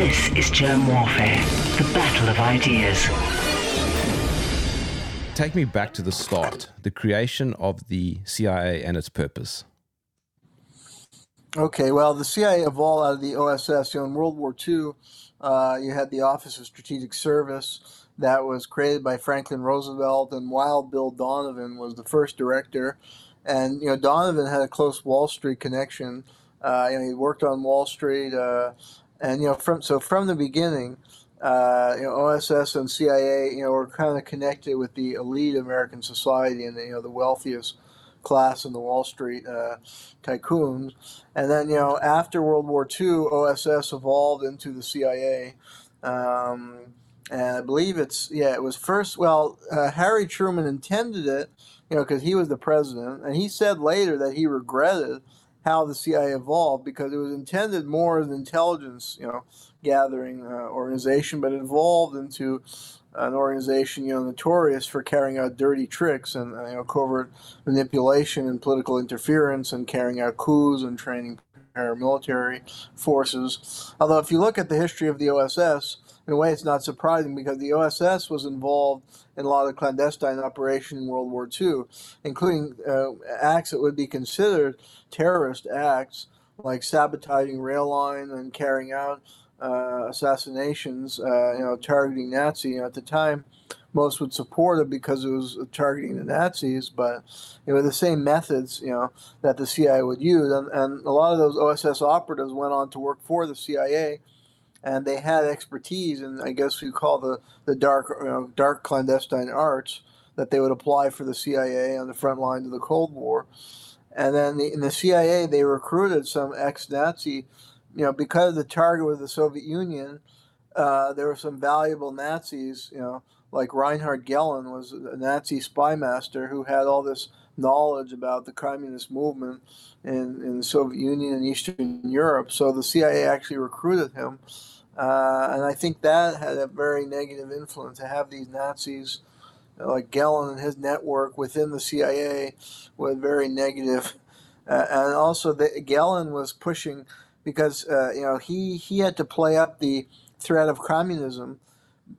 This is Germ Warfare, the battle of ideas. Take me back to the start, the creation of the CIA and its purpose. Okay, well, the CIA evolved out of the OSS. You know, in World War II, uh, you had the Office of Strategic Service that was created by Franklin Roosevelt, and Wild Bill Donovan was the first director. And you know, Donovan had a close Wall Street connection. Uh, you know, he worked on Wall Street, uh, and you know, from so from the beginning, uh, you know, OSS and CIA, you know, were kind of connected with the elite American society and the, you know the wealthiest class in the Wall Street uh, tycoons. And then, you know, after World War II, OSS evolved into the CIA. Um, and I believe it's, yeah, it was first, well, uh, Harry Truman intended it, you know, because he was the president. And he said later that he regretted how the CIA evolved because it was intended more as an intelligence, you know, gathering uh, organization, but it evolved into an organization, you know, notorious for carrying out dirty tricks and uh, you know covert manipulation and political interference and carrying out coups and training paramilitary forces. Although, if you look at the history of the OSS, in a way, it's not surprising because the OSS was involved in a lot of clandestine operations in World War II, including uh, acts that would be considered terrorist acts, like sabotaging rail line and carrying out uh, assassinations, uh, you know, targeting Nazi. You know, at the time, most would support it because it was targeting the Nazis, but it was the same methods, you know, that the CIA would use. And, and a lot of those OSS operatives went on to work for the CIA, and they had expertise in, I guess we call the the dark, you know, dark clandestine arts that they would apply for the CIA on the front lines of the Cold War. And then the, in the CIA, they recruited some ex-Nazi you know, because the target was the Soviet Union, uh, there were some valuable Nazis, you know, like Reinhard Gehlen was a Nazi spy master who had all this knowledge about the communist movement in, in the Soviet Union and Eastern Europe. So the CIA actually recruited him. Uh, and I think that had a very negative influence to have these Nazis like Gehlen and his network within the CIA with very negative. Uh, and also, the, Gehlen was pushing because uh, you know he he had to play up the threat of communism,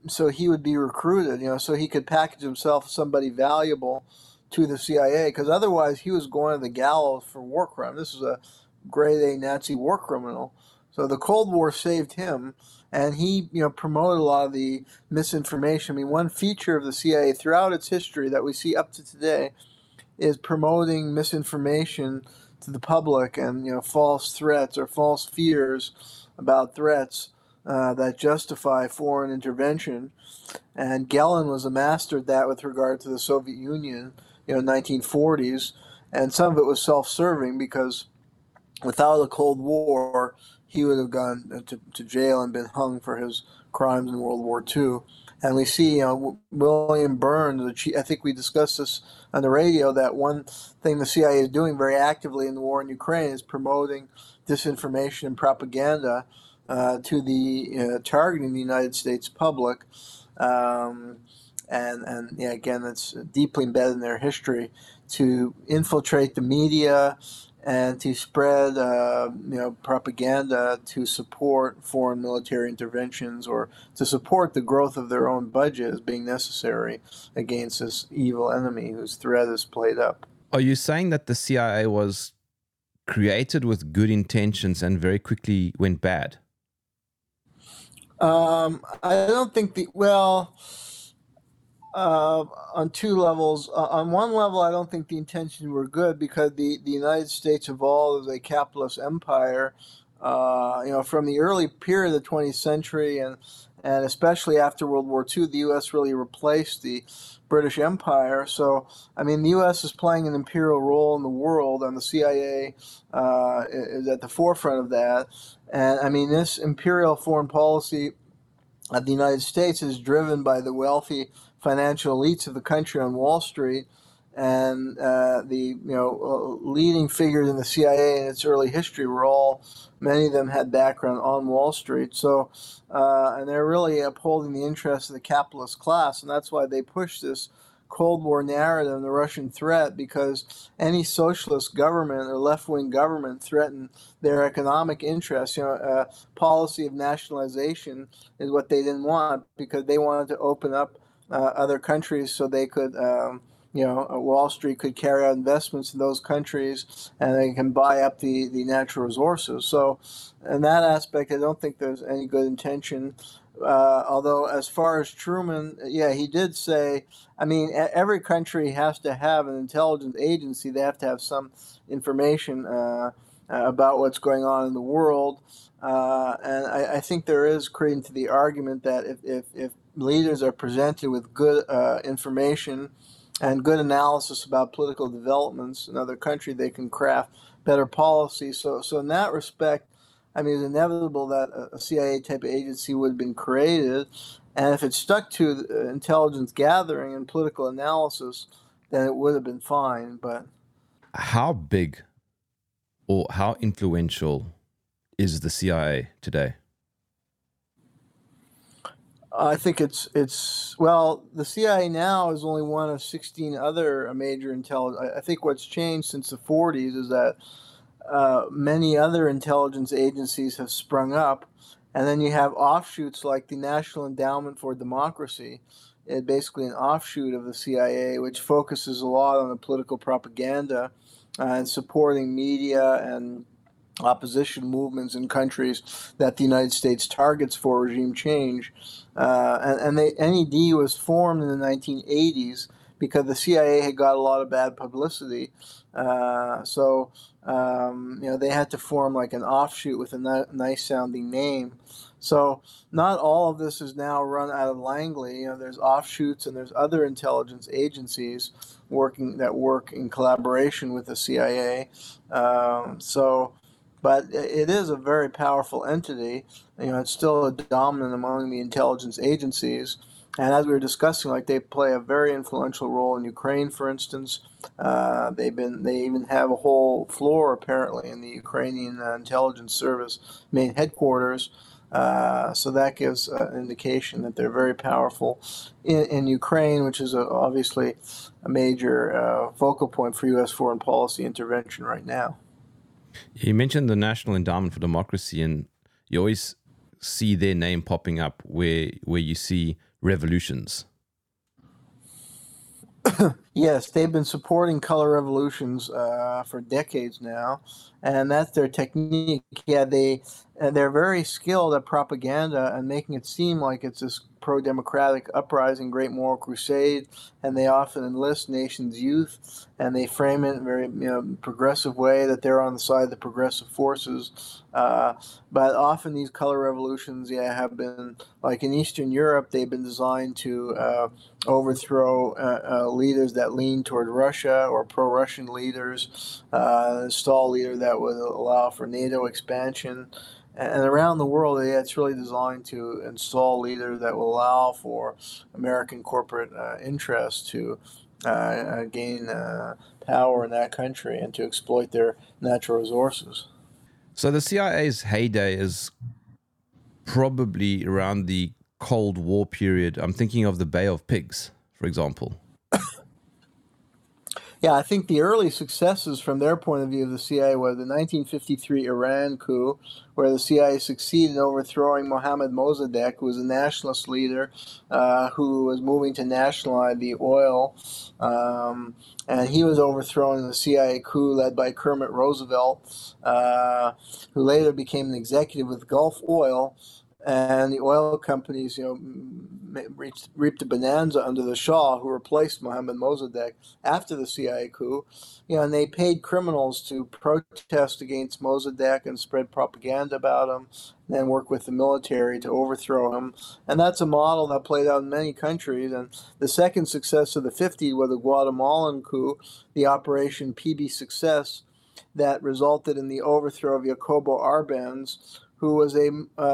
so he would be recruited. You know, so he could package himself as somebody valuable to the CIA, because otherwise he was going to the gallows for war crime. This is a grade A Nazi war criminal. So the Cold War saved him, and he you know promoted a lot of the misinformation. I mean, one feature of the CIA throughout its history that we see up to today is promoting misinformation to the public and you know false threats or false fears about threats uh, that justify foreign intervention. And Gehlen was a master at that with regard to the Soviet Union, you know, 1940s, and some of it was self-serving because without the Cold War, he would have gone to, to jail and been hung for his crimes in World War II. And we see, you know, William Burns, chief, I think we discussed this on the radio, that one thing the CIA is doing very actively in the war in Ukraine is promoting disinformation and propaganda uh, to the uh, targeting the United States public. Um, and, and yeah, again, it's deeply embedded in their history to infiltrate the media and to spread uh, you know propaganda to support foreign military interventions or to support the growth of their own budget as being necessary against this evil enemy whose threat is played up. Are you saying that the CIA was created with good intentions and very quickly went bad? Um, I don't think the well uh, on two levels. Uh, on one level, I don't think the intentions were good because the, the United States evolved as a capitalist empire. Uh, you know, from the early period of the 20th century and and especially after World War II, the U.S. really replaced the British Empire. So, I mean, the U.S. is playing an imperial role in the world, and the CIA uh, is at the forefront of that. And I mean, this imperial foreign policy of the United States is driven by the wealthy financial elites of the country on Wall Street, and uh, the you know uh, leading figures in the CIA in its early history were all many of them had background on Wall Street. So, uh, and they're really upholding the interests of the capitalist class, and that's why they push this Cold War narrative and the Russian threat because any socialist government or left wing government threatened their economic interests. You know, a policy of nationalization is what they didn't want because they wanted to open up uh, other countries so they could. Um, you know, uh, Wall Street could carry out investments in those countries and they can buy up the, the natural resources. So, in that aspect, I don't think there's any good intention uh, although, as far as Truman, yeah, he did say, I mean, every country has to have an intelligence agency. They have to have some information uh, about what's going on in the world. Uh, and I, I, think there is credence to the argument that if, if, if leaders are presented with good uh, information and good analysis about political developments in other country, they can craft better policy. So, so in that respect, I mean, it's inevitable that a CIA type of agency would have been created. And if it stuck to intelligence gathering and political analysis, then it would have been fine. But how big or how influential is the CIA today? I think it's it's well, the CIA now is only one of 16 other major intelligence. I think what's changed since the 40s is that uh, many other intelligence agencies have sprung up. And then you have offshoots like the National Endowment for Democracy, it's basically an offshoot of the CIA, which focuses a lot on the political propaganda uh, and supporting media and opposition movements in countries that the United States targets for regime change. Uh, and and they, NED was formed in the 1980s because the CIA had got a lot of bad publicity. Uh, so um, you know they had to form like an offshoot with a nice sounding name. So not all of this is now run out of Langley. You know, there's offshoots and there's other intelligence agencies working that work in collaboration with the CIA. Um, so, but it is a very powerful entity. You know, it's still a dominant among the intelligence agencies. And as we were discussing, like they play a very influential role in Ukraine, for instance. Uh, they've been they even have a whole floor apparently in the Ukrainian uh, intelligence service main headquarters. Uh, so that gives an indication that they're very powerful in, in Ukraine, which is a, obviously a major uh, focal point for U.S. foreign policy intervention right now. You mentioned the National Endowment for Democracy, and you always see their name popping up where where you see revolutions. yes, they've been supporting color revolutions uh, for decades now, and that's their technique. Yeah, they they're very skilled at propaganda and making it seem like it's this pro-democratic uprising, great moral crusade, and they often enlist nations' youth, and they frame it in a very you know, progressive way that they're on the side of the progressive forces. Uh, but often these color revolutions, yeah, have been like in Eastern Europe, they've been designed to uh, overthrow uh, uh leaders that lean toward Russia or pro-Russian leaders, uh, install a leader that would allow for NATO expansion. And around the world, it's really designed to install leaders that will allow for American corporate uh, interests to uh, uh, gain uh, power in that country and to exploit their natural resources. So the CIA's heyday is probably around the Cold War period. I'm thinking of the Bay of Pigs, for example. Yeah, I think the early successes from their point of view of the CIA were the 1953 Iran coup, where the CIA succeeded in overthrowing Mohammad Mossadegh, who was a nationalist leader uh, who was moving to nationalize the oil. Um, and he was overthrown in the CIA coup led by Kermit Roosevelt, uh, who later became an executive with Gulf Oil and the oil companies, you know, reached, reaped a bonanza under the Shah, who replaced Mohammad Mossadegh after the CIA coup. You know, and they paid criminals to protest against Mossadegh and spread propaganda about him, and then work with the military to overthrow him. And that's a model that played out in many countries. And the second success of the 50s was the Guatemalan coup, the Operation PB Success, that resulted in the overthrow of Jacobo Arbenz who was a,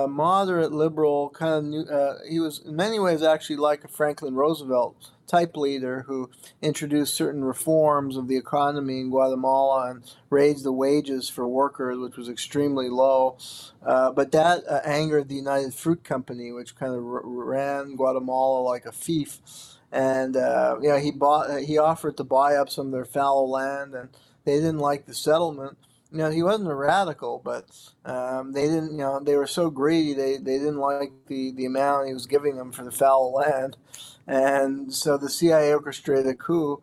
moderate liberal kind of new, uh, he was in many ways actually like a Franklin Roosevelt type leader who introduced certain reforms of the economy in Guatemala and raised the wages for workers, which was extremely low. Uh, but that uh, angered the United Fruit Company, which kind of r- ran Guatemala like a fief. and uh, you know he bought he offered to buy up some of their fallow land, and they didn't like the settlement. You know, he wasn't a radical, but um, they didn't. You know, they were so greedy. They, they didn't like the, the amount he was giving them for the fallow land, and so the CIA orchestrated a coup,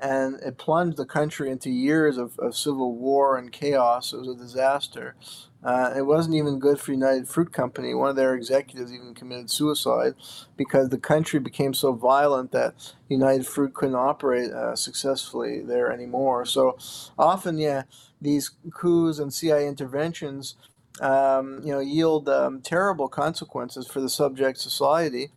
and it plunged the country into years of, of civil war and chaos. It was a disaster. Uh, it wasn't even good for United Fruit Company. One of their executives even committed suicide because the country became so violent that United Fruit couldn't operate uh, successfully there anymore. So often, yeah, these coups and CIA interventions, um, you know, yield um, terrible consequences for the subject society.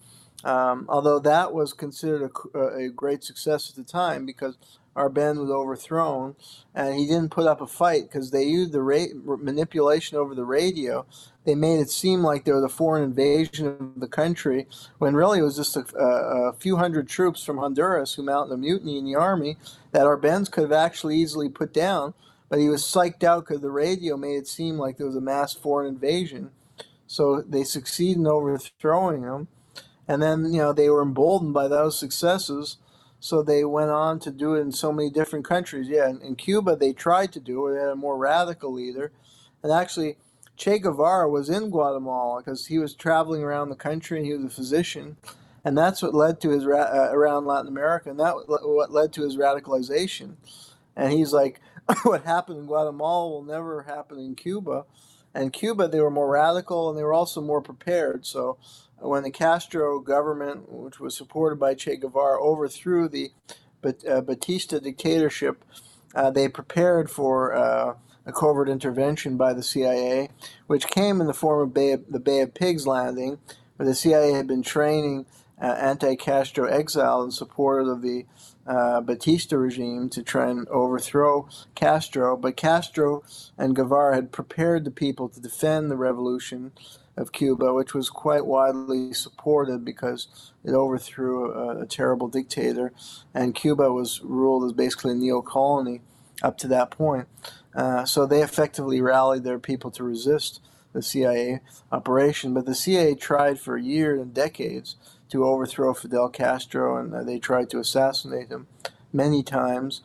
Um, although that was considered a, a great success at the time because Arbenz was overthrown, and he didn't put up a fight because they used the ra- manipulation over the radio. They made it seem like there was a foreign invasion of the country when really it was just a, a, a few hundred troops from Honduras who mounted a mutiny in the army that Arbenz could have actually easily put down. But he was psyched out because the radio made it seem like there was a mass foreign invasion. So they succeeded in overthrowing him. And then, you know, they were emboldened by those successes so they went on to do it in so many different countries. Yeah, in, in Cuba they tried to do it. They had a more radical leader, and actually Che Guevara was in Guatemala because he was traveling around the country and he was a physician, and that's what led to his ra- uh, around Latin America, and that what led to his radicalization. And he's like, what happened in Guatemala will never happen in Cuba. And Cuba, they were more radical and they were also more prepared. So when the Castro government, which was supported by Che Guevara, overthrew the uh, Batista dictatorship, uh, they prepared for uh, a covert intervention by the CIA, which came in the form of Bay of, the Bay of Pigs landing, where the CIA had been training uh, anti-Castro exiles and supporters of the uh, Batista regime to try and overthrow Castro. But Castro and Guevara had prepared the people to defend the revolution of Cuba, which was quite widely supported because it overthrew a, a terrible dictator, and Cuba was ruled as basically a neo colony up to that point. Uh, so they effectively rallied their people to resist the CIA operation. But the CIA tried for years and decades to overthrow Fidel Castro, and uh, they tried to assassinate him many times.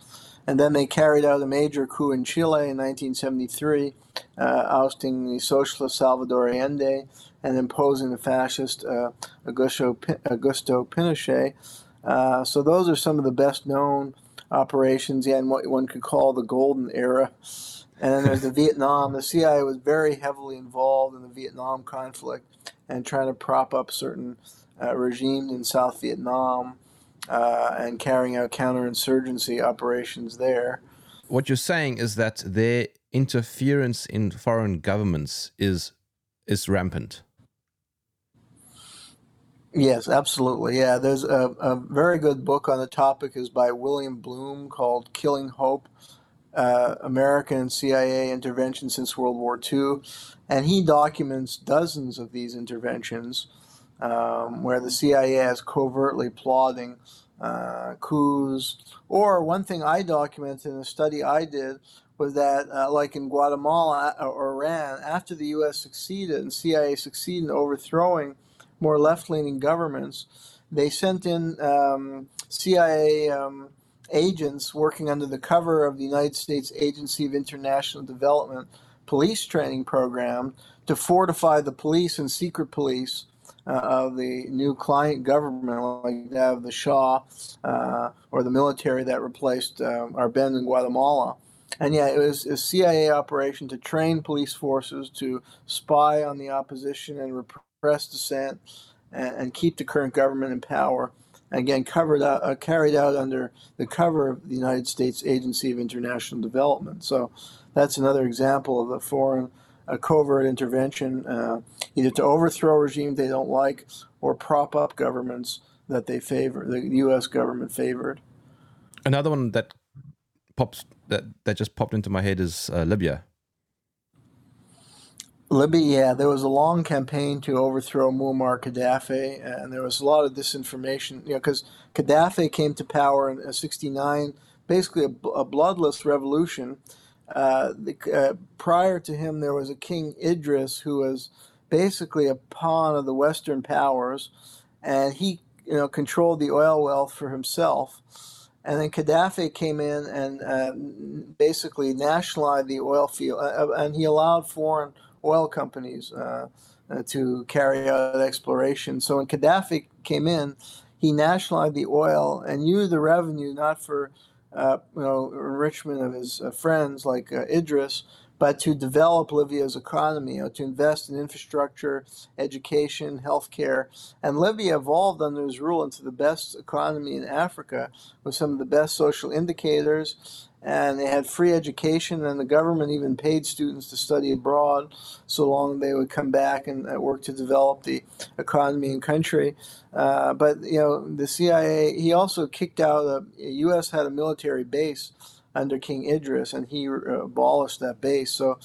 And then they carried out a major coup in Chile in 1973, uh, ousting the socialist Salvador Allende and imposing the fascist uh, Augusto, Augusto Pinochet. Uh, so those are some of the best known operations, yeah, and what one could call the golden era. And then there's the Vietnam. The CIA was very heavily involved in the Vietnam conflict and trying to prop up certain uh, regimes in South Vietnam uh, and carrying out counterinsurgency operations there. What you're saying is that their interference in foreign governments is is rampant. Yes, absolutely. Yeah, there's a, a very good book on the topic is by William Blum called "Killing Hope: uh, American CIA Intervention Since World War II," and he documents dozens of these interventions um, where the CIA is covertly plotting uh, coups. Or one thing I documented in a study I did was that, uh, like in Guatemala or Iran, after the U.S. succeeded and CIA succeeded in overthrowing more left-leaning governments, they sent in um, CIA um, agents working under the cover of the United States Agency of International Development police training program to fortify the police and secret police uh, of the new client government, like that of the Shah uh, or the military that replaced uh, Arbenz in Guatemala. And yeah, it was a CIA operation to train police forces to spy on the opposition and repress dissent and, and keep the current government in power. Again, covered out, uh, carried out under the cover of the United States Agency of International Development. So that's another example of a foreign a covert intervention, uh, either to overthrow regimes they don't like or prop up governments that they favor, the U.S. government favored. Another one that pops that that just popped into my head is uh, Libya. Libya, yeah, there was a long campaign to overthrow Muammar Gaddafi, and there was a lot of disinformation. You know, because Gaddafi came to power in '69, basically a, a bloodless revolution uh, uh, prior to him, there was a King Idris who was basically a pawn of the Western powers, and he you know, controlled the oil wealth for himself. And then Gaddafi came in and uh, basically nationalized the oil field, uh, uh and he allowed foreign oil companies uh, uh, to carry out exploration. So when Gaddafi came in, he nationalized the oil and used the revenue not for uh, you know enrichment of his friends like Idris, but to develop Libya's economy, you know, to invest in infrastructure, education, healthcare. And Libya evolved under his rule into the best economy in Africa with some of the best social indicators. And they had free education, and the government even paid students to study abroad so long they would come back and uh, work to develop the economy and country. Uh, but, you know, the CIA, he also kicked out, the U.S. had a military base under King Idris, and he uh, abolished that base. So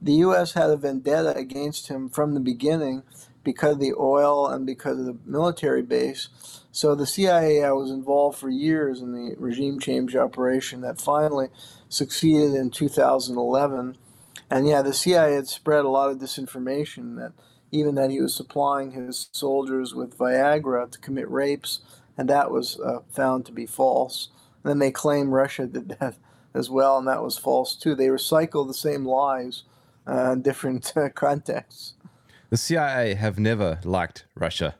the U.S. had a vendetta against him from the beginning because of the oil and because of the military base. So the CIA was involved for years in the regime change operation that finally succeeded in 2011. And yeah, the CIA had spread a lot of disinformation that even that he was supplying his soldiers with Viagra to commit rapes, and that was uh, found to be false. And then they claim Russia did that as well, and that was false too. They recycle the same lies uh, in different uh, contexts. The CIA have never liked Russia.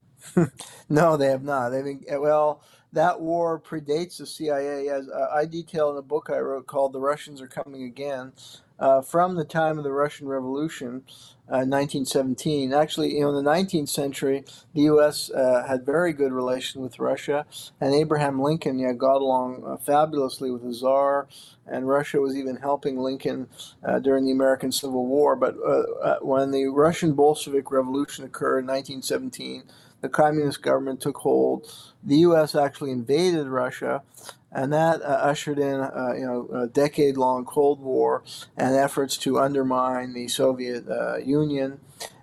no, they have not. They've been, well, that war predates the CIA, as uh, I detail in a book I wrote called "The Russians Are Coming Again." Uh, from the time of the Russian Revolution, 1917. Uh, Actually, you know, in the 19th century, the U.S. Uh, had very good relations with Russia, and Abraham Lincoln got along uh, fabulously with the Tsar, and Russia was even helping Lincoln uh, during the American Civil War. But uh, when the Russian Bolshevik Revolution occurred in 1917, the communist government took hold. The U.S. actually invaded Russia, and that uh, ushered in uh, you know a decade-long Cold War and efforts to undermine the Soviet uh, Union.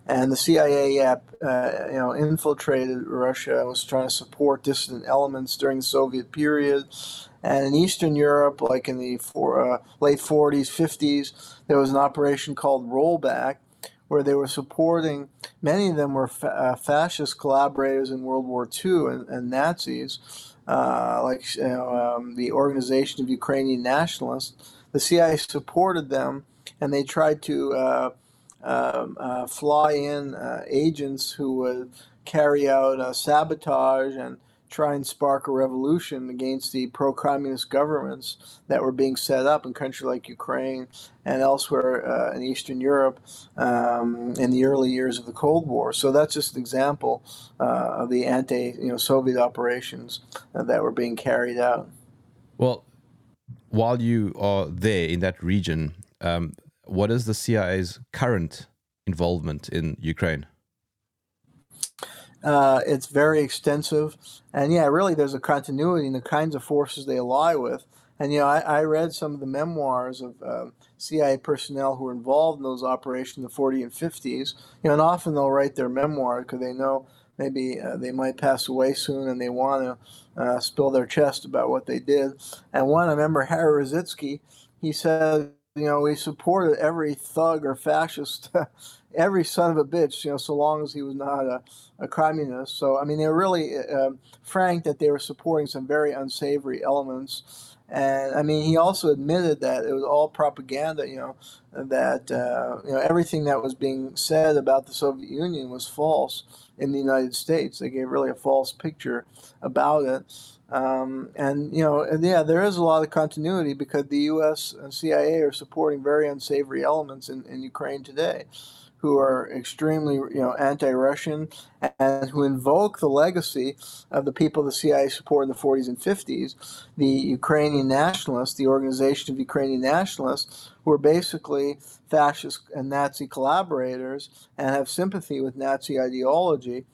And the CIA, uh, you know, infiltrated Russia. Was trying to support dissident elements during the Soviet period. And in Eastern Europe, like in the for, uh, late 40s, 50s, there was an operation called Rollback, where they were supporting, many of them were fa- uh, fascist collaborators in World War II and, and Nazis, uh, like um, the Organization of Ukrainian Nationalists. The CIA supported them, and they tried to uh, um, uh fly in uh, agents who would carry out uh, sabotage and try and spark a revolution against the pro-communist governments that were being set up in countries like Ukraine and elsewhere uh, in Eastern Europe um, in the early years of the Cold War. So that's just an example uh, of the anti, you know, Soviet operations uh, that were being carried out. Well, while you are there in that region, um, what is the CIA's current involvement in Ukraine? Uh, it's very extensive, and yeah, really, there's a continuity in the kinds of forces they ally with. And you know, I, I read some of the memoirs of uh, CIA personnel who were involved in those operations in the 40s and 50s. You know, and often they'll write their memoir because they know maybe uh, they might pass away soon and they want to uh, spill their chest about what they did. And one, I remember Harry Rositzke, he said, you know, we supported every thug or fascist every son of a bitch, you know, so long as he was not a, a communist. So, I mean, they were really uh, frank that they were supporting some very unsavory elements. And I mean, he also admitted that it was all propaganda, you know, that, uh, you know, everything that was being said about the Soviet Union was false in the United States. They gave really a false picture about it. Um, and you know, and yeah, there is a lot of continuity because the U.S. and CIA are supporting very unsavory elements in, in Ukraine today who are extremely you know anti-Russian and who invoke the legacy of the people the CIA supported in the 40s and 50s, the Ukrainian nationalists, the Organization of Ukrainian Nationalists, who are basically fascist and Nazi collaborators and have sympathy with Nazi ideology,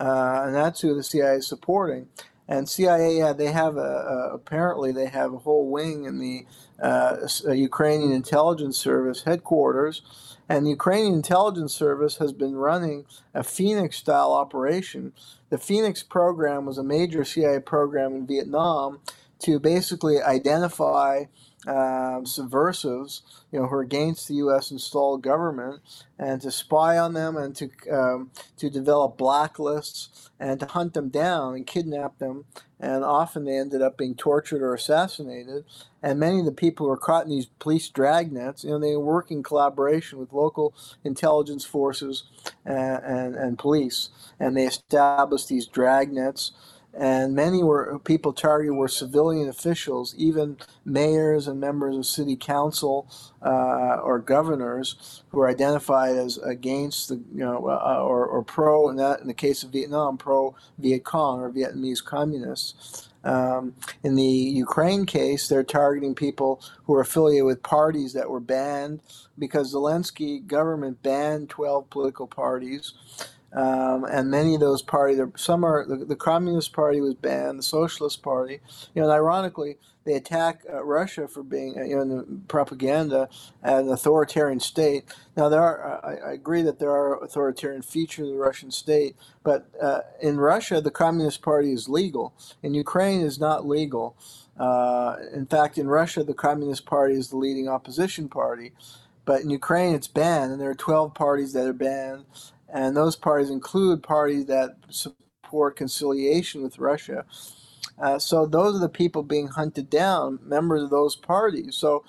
uh, and that's who the CIA is supporting. And CIA, they have a, a apparently they have a whole wing in the uh, Ukrainian intelligence service headquarters and the Ukrainian intelligence service has been running a Phoenix style operation. The Phoenix program was a major CIA program in Vietnam to basically identify uh, subversives, you know, who are against the U.S. installed government, and to spy on them and to um, to develop blacklists and to hunt them down and kidnap them. And often they ended up being tortured or assassinated. And many of the people who were caught in these police dragnets, you know, they work in collaboration with local intelligence forces and, and, and police. And they established these dragnets and many were people targeted were civilian officials, even mayors and members of city council uh, or governors who were identified as against the you know uh, or, or pro in that in the case of Vietnam pro Viet Cong or Vietnamese communists. Um, in the Ukraine case, they're targeting people who are affiliated with parties that were banned because the Zelensky government banned 12 political parties. Um, and many of those parties, some are the, the, Communist Party was banned, the Socialist Party, you know, and ironically, they attack uh, Russia for being, uh, you know, propaganda an authoritarian state. Now, there are, I, I, agree that there are authoritarian features of the Russian state, but uh, in Russia, the Communist Party is legal. In Ukraine, is not legal. Uh, in fact, in Russia, the Communist Party is the leading opposition party. But in Ukraine, it's banned, and there are 12 parties that are banned and those parties include parties that support conciliation with Russia. Uh, so those are the people being hunted down, members of those parties. So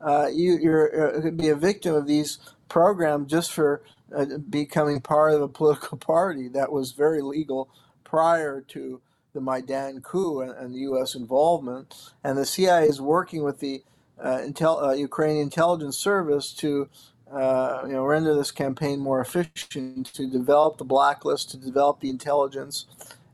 uh, you you're, uh, could be a victim of these programs just for uh, becoming part of a political party that was very legal prior to the Maidan coup and, and the U.S. involvement. And the CIA is working with the uh, intel, uh, Ukrainian intelligence service to uh, you know, render this campaign more efficient, to develop the blacklist, to develop the intelligence,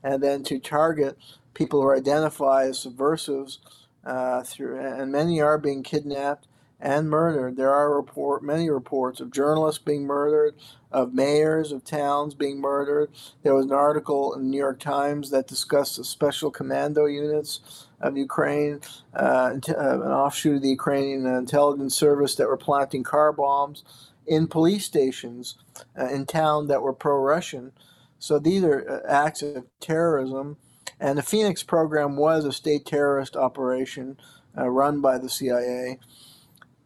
and then to target people who are identified as subversives. Uh, through, and many are being kidnapped and murdered. There are report many reports of journalists being murdered, of mayors of towns being murdered. There was an article in the New York Times that discussed the special commando units of Ukraine, uh, uh an offshoot of the Ukrainian intelligence service that were planting car bombs in police stations uh, in town that were pro-Russian. So these are uh, acts of terrorism. And the Phoenix program was a state terrorist operation uh, run by the CIA.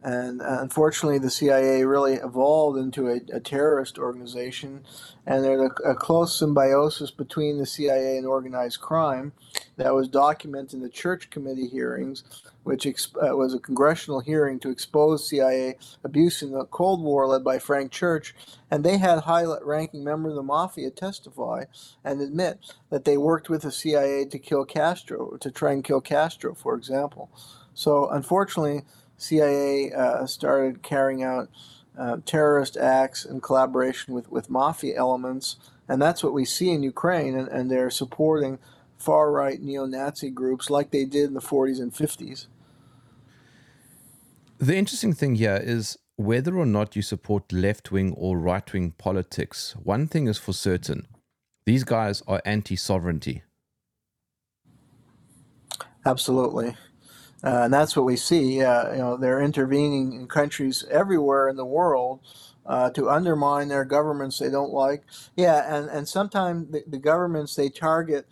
And uh, unfortunately, the CIA really evolved into a, a terrorist organization, and there's a, a, close symbiosis between the CIA and organized crime that was documented in the Church Committee hearings, which uh, was a congressional hearing to expose CIA abuse in the Cold War led by Frank Church. And they had high ranking members of the mafia testify and admit that they worked with the CIA to kill Castro, to try and kill Castro, for example. So, unfortunately, CIA uh, started carrying out uh, terrorist acts in collaboration with, with mafia elements. And that's what we see in Ukraine, and, and they're supporting far right neo Nazi groups like they did in the 40s and 50s. The interesting thing here is whether or not you support left wing or right wing politics, one thing is for certain these guys are anti sovereignty. Absolutely. Uh, and that's what we see. Uh, you know, they're intervening in countries everywhere in the world uh, to undermine their governments they don't like. Yeah, and, and sometimes the, the governments they target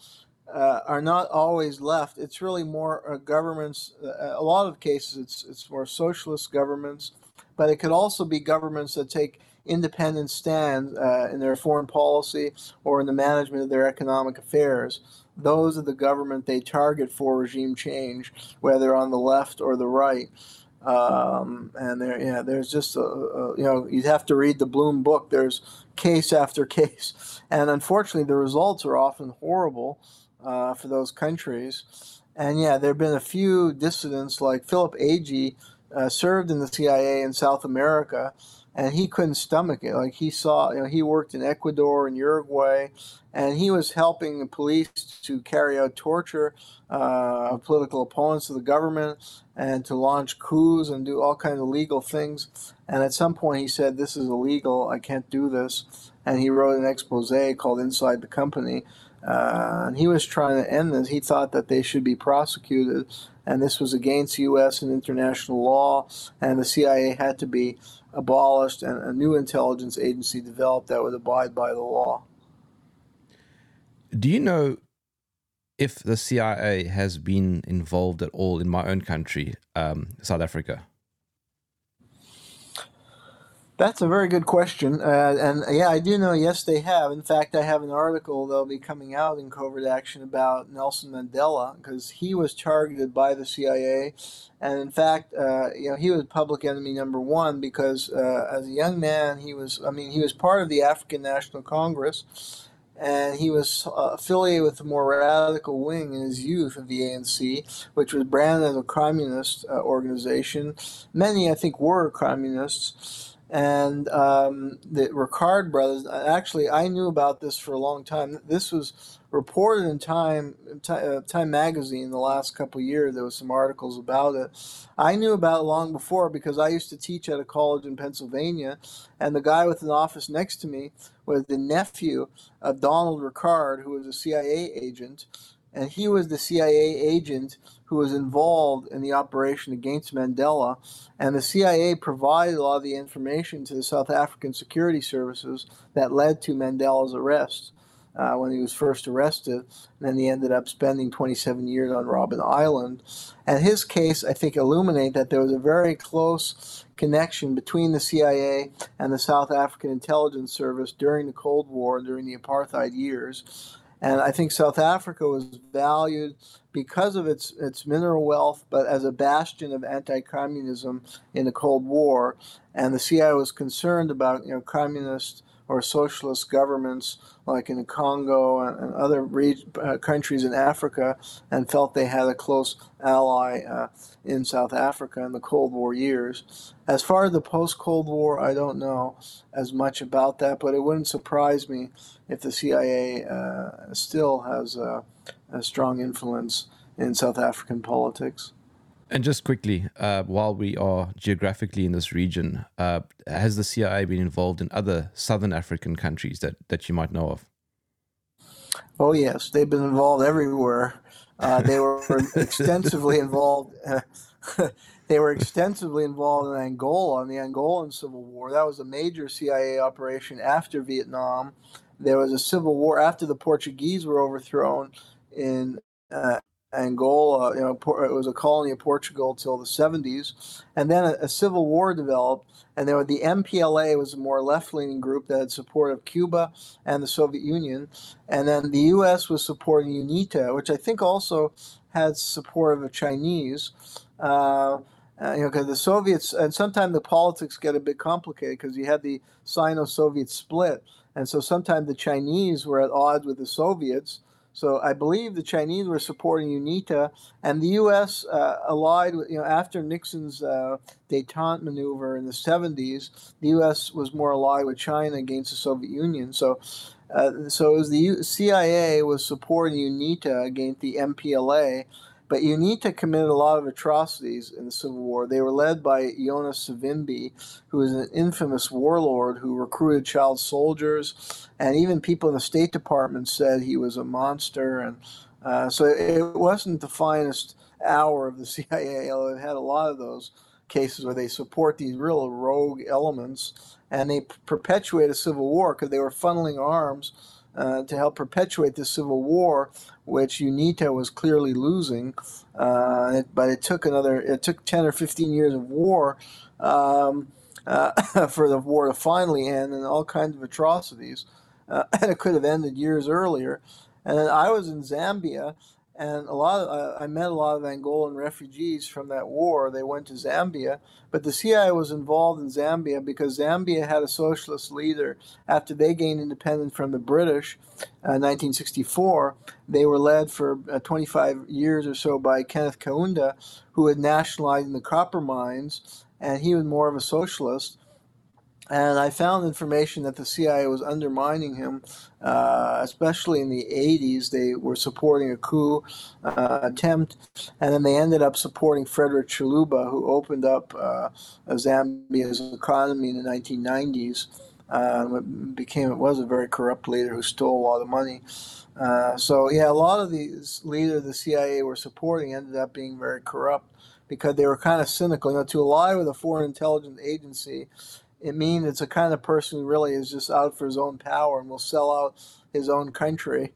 uh, are not always left. It's really more uh, governments. Uh, a lot of cases, it's it's more socialist governments, but it could also be governments that take independent stand in their foreign policy or in the management of their economic affairs those are the government they target for regime change, whether on the left or the right. Um, and there, yeah, there's just a, a, you know, you'd have to read the Blum book. There's case after case, and unfortunately, the results are often horrible uh, for those countries. And yeah, there have been a few dissidents, like Philip Agee, uh, served in the CIA in South America, and he couldn't stomach it. Like he saw, you know, he worked in Ecuador and Uruguay, and he was helping the police to carry out torture uh, of political opponents of the government and to launch coups and do all kinds of legal things. And at some point, he said, "This is illegal. I can't do this." And he wrote an expose called "Inside the Company." Uh, and he was trying to end this. He thought that they should be prosecuted, and this was against U.S. and international law, and the CIA had to be abolished and a new intelligence agency developed that would abide by the law. Do you know if the CIA has been involved at all in my own country, um, South Africa? That's a very good question. Uh, and yeah, I do know, yes, they have. In fact, I have an article that'll be coming out in Covert Action about Nelson Mandela because he was targeted by the CIA. And in fact, uh, you know, he was public enemy number one because uh, as a young man, he was, I mean, he was part of the African National Congress and he was uh, affiliated with the more radical wing in his youth of the ANC, which was branded as a communist uh, organization. Many, I think, were communists and um, the Rickard brothers. Actually, I knew about this for a long time. This was reported in Time uh, Time magazine the last couple years. There was some articles about it. I knew about it long before because I used to teach at a college in Pennsylvania, and the guy with an office next to me was the nephew of Donald Rickard, who was a CIA agent, and he was the CIA agent who was involved in the operation against Mandela. And the CIA provided a lot of the information to the South African security services that led to Mandela's arrest. Uh, when he was first arrested, and then he ended up spending 27 years on Robben Island. And his case, I think, illuminate that there was a very close connection between the CIA and the South African intelligence service during the Cold War, during the apartheid years. And I think South Africa was valued because of its, its mineral wealth, but as a bastion of anti-communism in the Cold War. And the CIA was concerned about you know communist or socialist governments like in Congo and, and other reg- uh, countries in Africa and felt they had a close ally uh, in South Africa in the Cold War years. As far as the post Cold War, I don't know as much about that, but it wouldn't surprise me if the CIA uh, still has a, a strong influence in South African politics. And just quickly, uh, while we are geographically in this region, uh, has the CIA been involved in other southern African countries that, that you might know of? Oh, yes. They've been involved everywhere. Uh, they were extensively involved. they were extensively involved in Angola, in the Angolan Civil War. That was a major CIA operation after Vietnam. There was a civil war after the Portuguese were overthrown in uh, Angola. You know, it was a colony of Portugal till the 70s, and then a, a civil war developed. And there the MPLA was a more left-leaning group that had support of Cuba and the Soviet Union, and then the U.S. was supporting UNITA, which I think also had support of the Chinese. Uh, uh, you know, because the Soviets, and sometimes the politics get a bit complicated because you had the Sino-Soviet split, and so sometimes the Chinese were at odds with the Soviets, so I believe the Chinese were supporting UNITA, and the U.S. Uh, allied with, you know, after Nixon's uh, détente maneuver in the 70s, the U.S. was more allied with China against the Soviet Union. So, uh, so the U- CIA was supporting UNITA against the MPLA, but UNITA committed a lot of atrocities in the Civil War. They were led by Jonas Savimbi, who was an infamous warlord who recruited child soldiers, and even people in the State Department said he was a monster. And uh, so it wasn't the finest hour of the CIA, it had a lot of those cases where they support these real rogue elements, and they perpetuate a civil war because they were funneling arms uh, to help perpetuate the civil war, which UNITA was clearly losing. Uh, but it took another, it took 10 or 15 years of war um, uh, for the war to finally end and all kinds of atrocities. Uh, and it could have ended years earlier. And I was in Zambia and a lot of, uh, I met a lot of Angolan refugees from that war. They went to Zambia, but the CIA was involved in Zambia because Zambia had a socialist leader. After they gained independence from the British, uh, 1964, they were led for uh, 25 years or so by Kenneth Kaunda, who had nationalized the copper mines, and he was more of a socialist. And I found information that the CIA was undermining him, uh, especially in the 80s. They were supporting a coup uh, attempt, and then they ended up supporting Frederick Chiluba, who opened up uh, Zambia's economy in the 1990s. Uh, became it was a very corrupt leader who stole a lot of money. Uh, so yeah, a lot of these leaders the CIA were supporting ended up being very corrupt because they were kind of cynical. You know, to ally with a foreign intelligence agency it means it's a kind of person who really is just out for his own power and will sell out his own country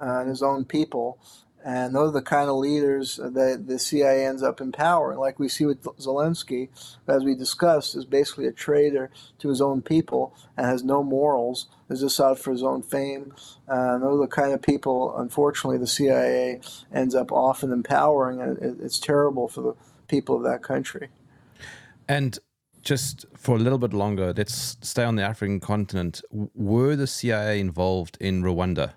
uh, and his own people. And those are the kind of leaders that the CIA ends up empowering, like we see with Zelensky, as we discussed, is basically a traitor to his own people and has no morals, is just out for his own fame. Uh, and those are the kind of people, unfortunately, the CIA ends up often empowering, and it's terrible for the people of that country. And just for a little bit longer, let's stay on the African continent. Were the CIA involved in Rwanda?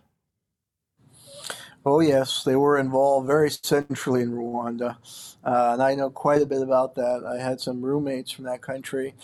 Oh, yes, they were involved very centrally in Rwanda. Uh, and I know quite a bit about that. I had some roommates from that country.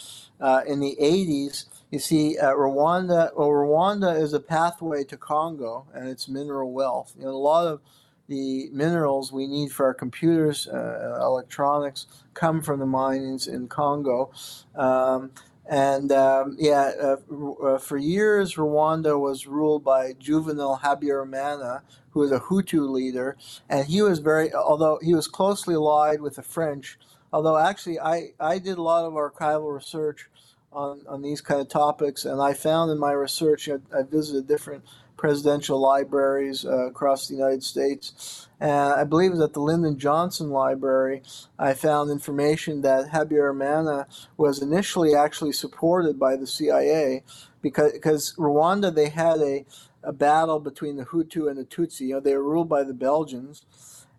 Uh, in the 80s, you see, uh, Rwanda, well, Rwanda is a pathway to Congo and its mineral wealth. You know, a lot of the minerals we need for our computers, uh, electronics, come from the mines in Congo. Um, and um, yeah, uh, uh, for years, Rwanda was ruled by Juvenal Habyarimana, who was a Hutu leader, and he was very, although he was closely allied with the French. Although actually, I, I did a lot of archival research on, on these kind of topics, and I found in my research, know, I visited different presidential libraries uh, across the United States. And I believe it was at the Lyndon Johnson Library, I found information that Habyarimana was initially actually supported by the CIA because, because Rwanda, they had a, a battle between the Hutu and the Tutsi. You know, they were ruled by the Belgians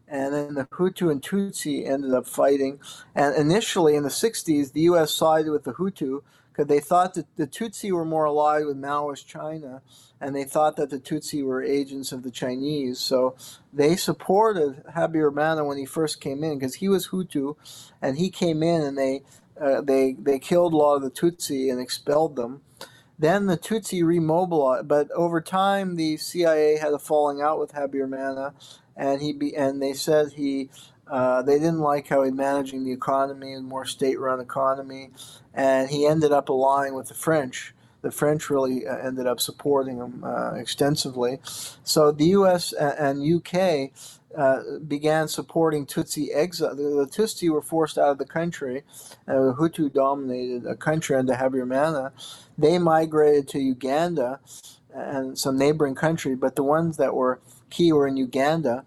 and then the Hutu and Tutsi ended up fighting. And initially in the 60s, the U.S. sided with the Hutu because they thought that the Tutsi were more allied with Maoist China, and they thought that the Tutsi were agents of the Chinese. So they supported Habyarimana when he first came in because he was Hutu, and he came in and they uh, they they killed a lot of the Tutsi and expelled them. Then the Tutsi remobilized, but over time the CIA had a falling out with Habyarimana, and he be, and they said he uh, they didn't like how he managing the economy and more state-run economy, and he ended up allying with the French. The French really uh, ended up supporting him uh, extensively. So the U.S. and UK uh, began supporting Tutsi exile. The, the, Tutsi were forced out of the country. Uh, the Hutu dominated a country under Habyarimana. They migrated to Uganda and some neighboring country, but the ones that were key were in Uganda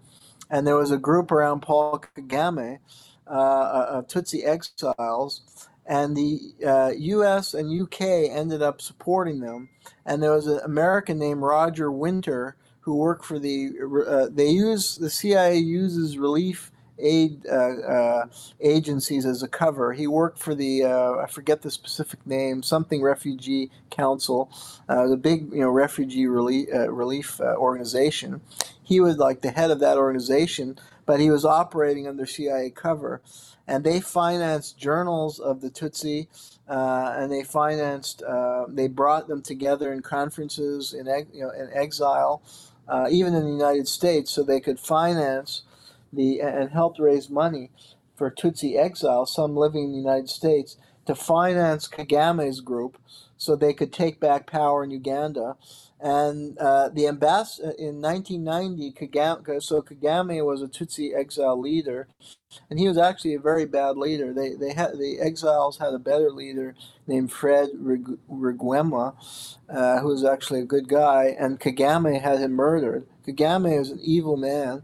and there was a group around Paul Kagame uh, uh of Tutsi exiles, and the uh, U.S. and UK ended up supporting them. And there was an American named Roger Winter who worked for the. Uh, they use the CIA uses relief aid uh, uh, agencies as a cover. He worked for the uh, I forget the specific name, something Refugee Council, uh, the big you know refugee relief uh, relief uh, organization. He was like the head of that organization, but he was operating under CIA cover, and they financed journals of the Tutsi. and they financed, they brought them together in conferences in, you know, in exile, even in the United States, so they could finance the and helped raise money for Tutsi exiles, some living in the United States, to finance Kagame's group so they could take back power in Uganda. And uh, the ambassador in 1990, Kagame, so Kagame was a Tutsi exile leader, and he was actually a very bad leader. They they had the exiles had a better leader named Fred Rwigema, uh, who was actually a good guy, and Kagame had him murdered. Kagame was an evil man,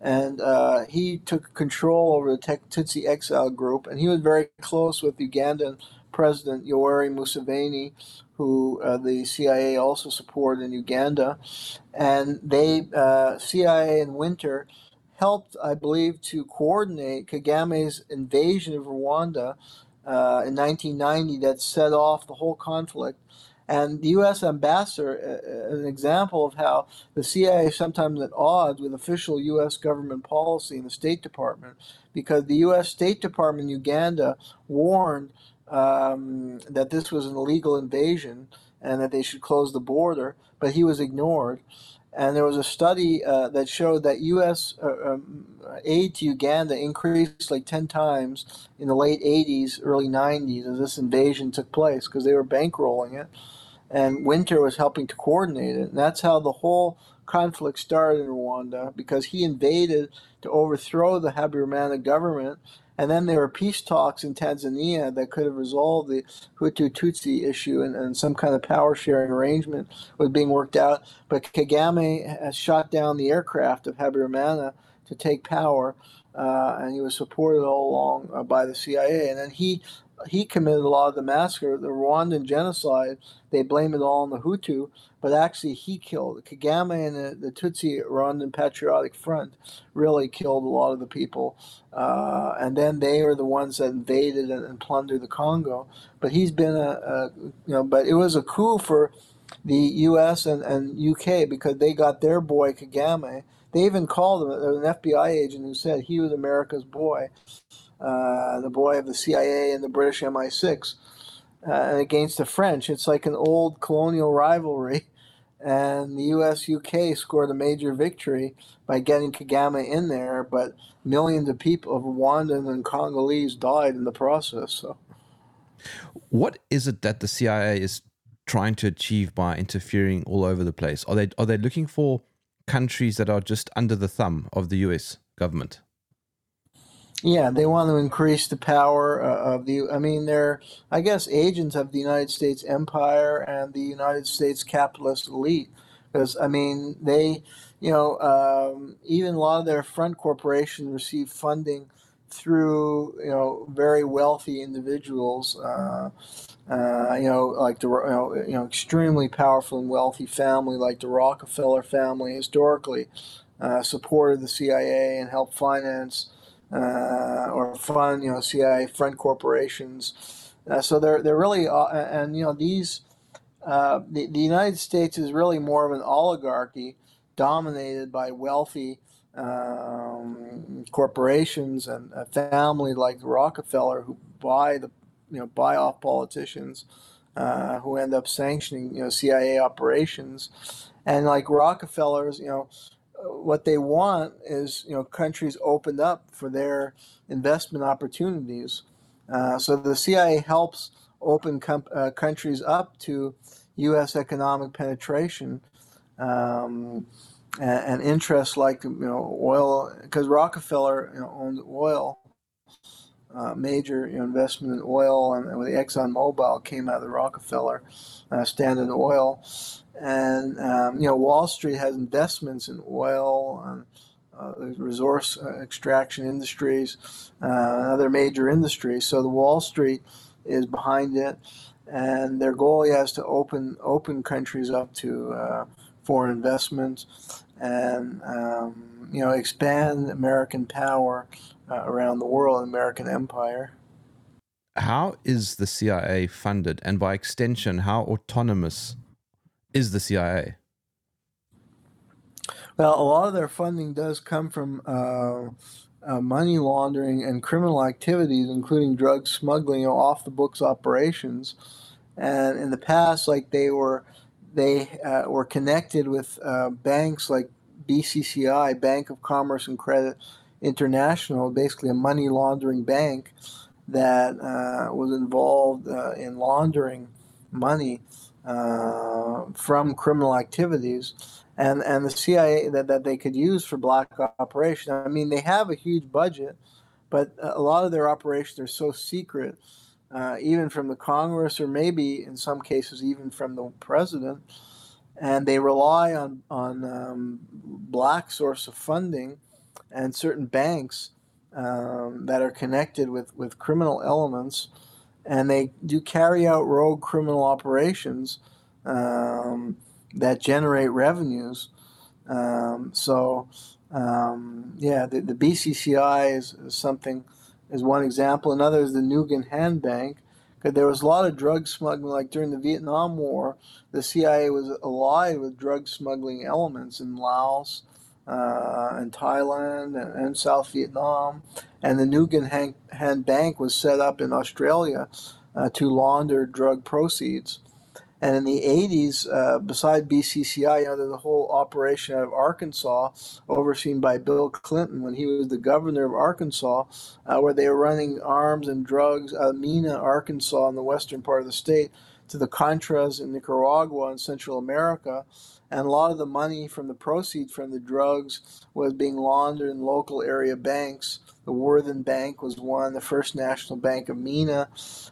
and uh, he took control over the Tutsi exile group, and he was very close with Ugandan President Yoweri Museveni, who uh, the CIA also supported in Uganda, and they uh, CIA and Winter helped, I believe, to coordinate Kagame's invasion of Rwanda uh, in 1990 that set off the whole conflict and the U.S. ambassador, uh, uh, an example of how the CIA is sometimes at odds with official U.S. government policy in the State Department, because the U.S. State Department in Uganda warned um, that this was an illegal invasion and that they should close the border, but he was ignored. And there was a study uh, that showed that U.S. Uh, um, aid to Uganda increased like 10 times in the late 80s, early 90s as this invasion took place because they were bankrolling it and Winter was helping to coordinate it. And that's how the whole conflict started in Rwanda because he invaded to overthrow the Habyarimana government. And then there were peace talks in Tanzania that could have resolved the Hutu Tutsi issue and, and some kind of power sharing arrangement was being worked out. But Kagame has shot down the aircraft of Habyarimana to take power, uh, and he was supported all along uh, by the CIA. And then he he committed a lot of the massacre, the Rwandan genocide. They blame it all on the Hutu, but actually he killed Kagame and the, the Tutsi Rwandan Patriotic Front really killed a lot of the people, uh, and then they are the ones that invaded and, and plundered the Congo. But he's been a, a, you know, but it was a coup for the U.S. and, and U.K. because they got their boy Kagame. They even called him an FBI agent who said he was America's boy, uh, the boy of the CIA and the British MI6, uh, against the French. It's like an old colonial rivalry. And the US UK scored a major victory by getting Kagame in there, but millions of people of Rwandan and Congolese died in the process. So. What is it that the CIA is trying to achieve by interfering all over the place? Are they are they looking for countries that are just under the thumb of the US government? Yeah, they want to increase the power uh, of the. I mean, they're, I guess, agents of the United States empire and the United States capitalist elite. Because, I mean, they, you know, um, even a lot of their front corporations receive funding through, you know, very wealthy individuals. Uh, uh, you know, like the you know, you know, extremely powerful and wealthy family like the Rockefeller family historically uh, supported the CIA and helped finance uh, or fund you know CIA front corporations. Uh, so they're they're really uh, and you know these uh, the the United States is really more of an oligarchy dominated by wealthy. Um, corporations and a family like Rockefeller who buy the you know buy off politicians uh, who end up sanctioning you know CIA operations, and like Rockefellers, you know, what they want is you know countries opened up for their investment opportunities. Uh, so the CIA helps open com- uh, countries up to U.S. economic penetration. Um, and, and, interests like you know oil because Rockefeller you know, owned oil uh, major you know, investment in oil, and with Exxon Mobil came out of the Rockefeller uh, Standard Oil, and um, you know Wall Street has investments in oil and uh, resource uh, extraction industries, uh, other major industries. So the Wall Street is behind it, and their goal is to open open countries up to uh, foreign investments, and um, you know expand American power uh, around the world, American empire. How is the CIA funded, and by extension, how autonomous is the CIA? Well, a lot of their funding does come from uh, uh, money laundering and criminal activities, including drug smuggling, you know, off the books operations. And in the past, like they were, they uh, were connected with uh, banks like BCCI, Bank of Commerce and Credit, International, basically a money laundering bank that uh, was involved uh, in laundering money uh, from criminal activities. And, and the CIA that, that they could use for black operation. I mean, they have a huge budget, but a lot of their operations are so secret, uh, even from the Congress, or maybe in some cases even from the president, and they rely on on um, black source of funding and certain banks um, that are connected with, with criminal elements, and they do carry out rogue criminal operations um, that generate revenues. Um, so, um, yeah, the, the BCCI is, is, something is one example. Another is the Nugan Hand Bank. Because there was a lot of drug smuggling, like during the Vietnam War, the CIA was allied with drug smuggling elements in Laos uh, and Thailand and, and, South Vietnam. And the Nugan Han, Han Bank was set up in Australia uh, to launder drug proceeds. And in the 80s, uh, beside BCCI, there's a whole operation out of Arkansas, overseen by Bill Clinton when he was the governor of Arkansas, uh, where they were running arms and drugs out of Mena, Arkansas, in the western part of the state, to the Contras in Nicaragua and Central America and a lot of the money from the proceeds from the drugs was being laundered in local area banks. The Worthen Bank was one, the First National Bank of Mena,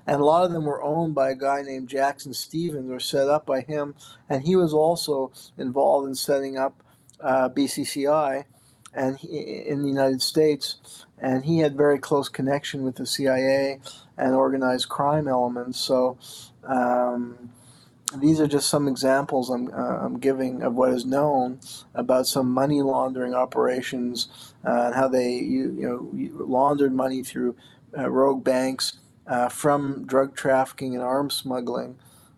and a lot of them were owned by a guy named Jackson Stephens or set up by him, and he was also involved in setting up uh, BCCI. and he, in the United States, and he had very close connection with the CIA and organized crime elements. So. Um, these are just some examples I'm, uh, I'm giving of what is known about some money laundering operations and how they you, you know laundered money through uh, rogue banks uh, from drug trafficking and arms smuggling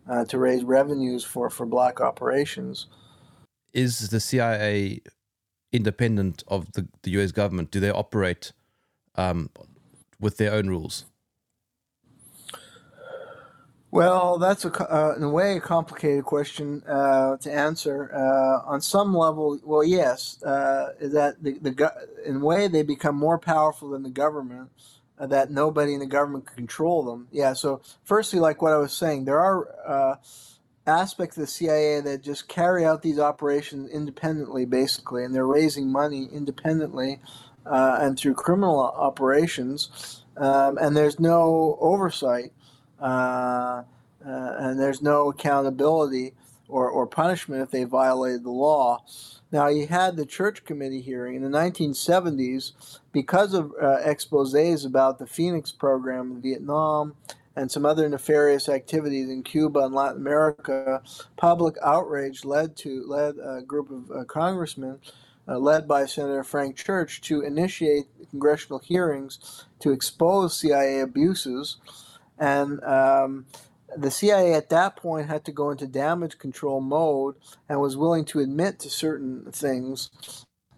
uh, to raise revenues for, for black operations. Is the CIA independent of the, the US government? Do they operate um, with their own rules? Well, that's a, uh, in a way a complicated question uh, to answer. Uh, on some level, well, yes, uh, that the, the in a way they become more powerful than the government. Uh, that nobody in the government can control them. Yeah. So, firstly, like what I was saying, there are uh, aspects of the CIA that just carry out these operations independently, basically, and they're raising money independently and through criminal operations, um, and there's no oversight. Uh, uh, and there's no accountability or, or punishment if they violated the law. Now, you had the church committee hearing in the 1970s because of uh, exposes about the Phoenix program in Vietnam and some other nefarious activities in Cuba and Latin America. Public outrage led to led a group of uh, congressmen, uh, led by Senator Frank Church, to initiate congressional hearings to expose CIA abuses. And um, the CIA at that point had to go into damage control mode and was willing to admit to certain things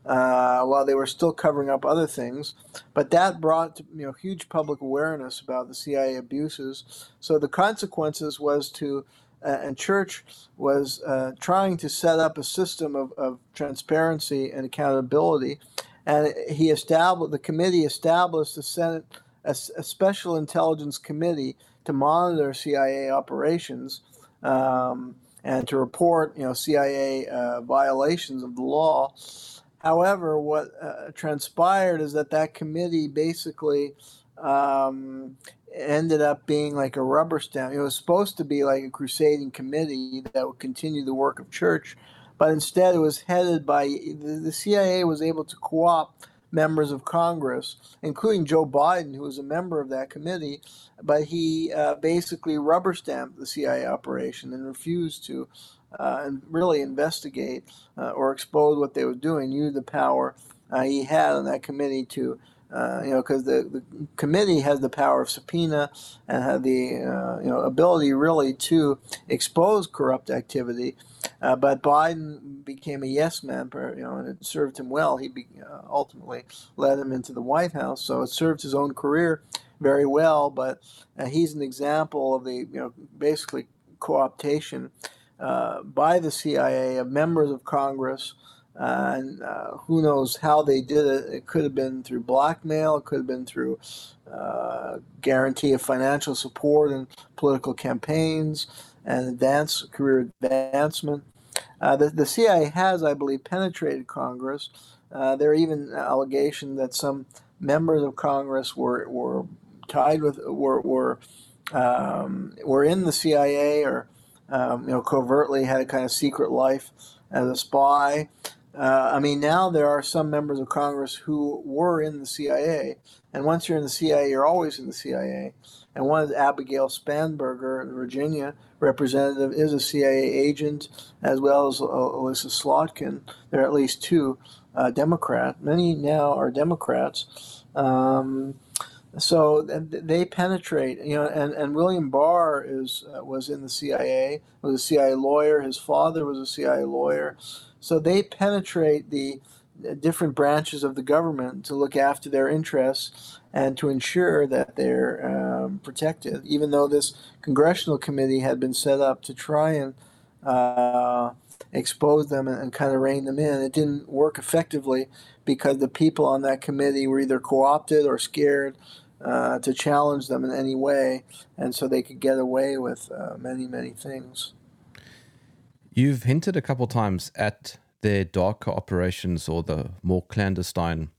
uh, while they were still covering up other things. But that brought you know huge public awareness about the CIA abuses. So the consequences was to uh, and Church was uh, trying to set up a system of, of transparency and accountability, and he established the committee established the Senate a, a special intelligence committee to monitor CIA operations um, and to report, you know, CIA uh, violations of the law. However, what uh, transpired is that that committee basically um, ended up being like a rubber stamp. It was supposed to be like a crusading committee that would continue the work of church, but instead it was headed by the, CIA was able to co-opt members of Congress, including Joe Biden, who was a member of that committee, but he uh, basically rubber stamped the CIA operation and refused to uh, and really investigate uh, or expose what they were doing, used the power uh, he had on that committee to uh, you know, because the, the committee has the power of subpoena and had the uh, you know ability really to expose corrupt activity. Uh, but Biden became a yes man, you know, and it served him well. He be, uh, ultimately led him into the White House, so it served his own career very well. But uh, he's an example of the you know basically co-optation uh, by the CIA of members of Congress and uh, who knows how they did it. It could have been through blackmail. It could have been through uh, guarantee of financial support and political campaigns and advance career advancement. Uh, the, the CIA has, I believe, penetrated Congress. Uh, there are even allegations that some members of Congress were, were tied with were were um, were in the CIA or um, you know covertly had a kind of secret life as a spy. Uh, I mean, now there are some members of Congress who were in the CIA, and once you're in the CIA, you're always in the CIA. And one is Abigail Spanberger, the Virginia representative, is a CIA agent, as well as uh, Elissa Slotkin. There are at least two uh, Democrats. Many now are Democrats. Um, so they penetrate, you know, and, and William Barr is uh, was in the CIA, was a CIA lawyer. His father was a CIA lawyer. So they penetrate the different branches of the government to look after their interests and to ensure that they're um, protected, even though this congressional committee had been set up to try and uh, expose them and, and kind of rein them in. It didn't work effectively because the people on that committee were either co opted or scared uh, to challenge them in any way, and so they could get away with uh, many, many things. You've hinted a couple times at their darker operations or the more clandestine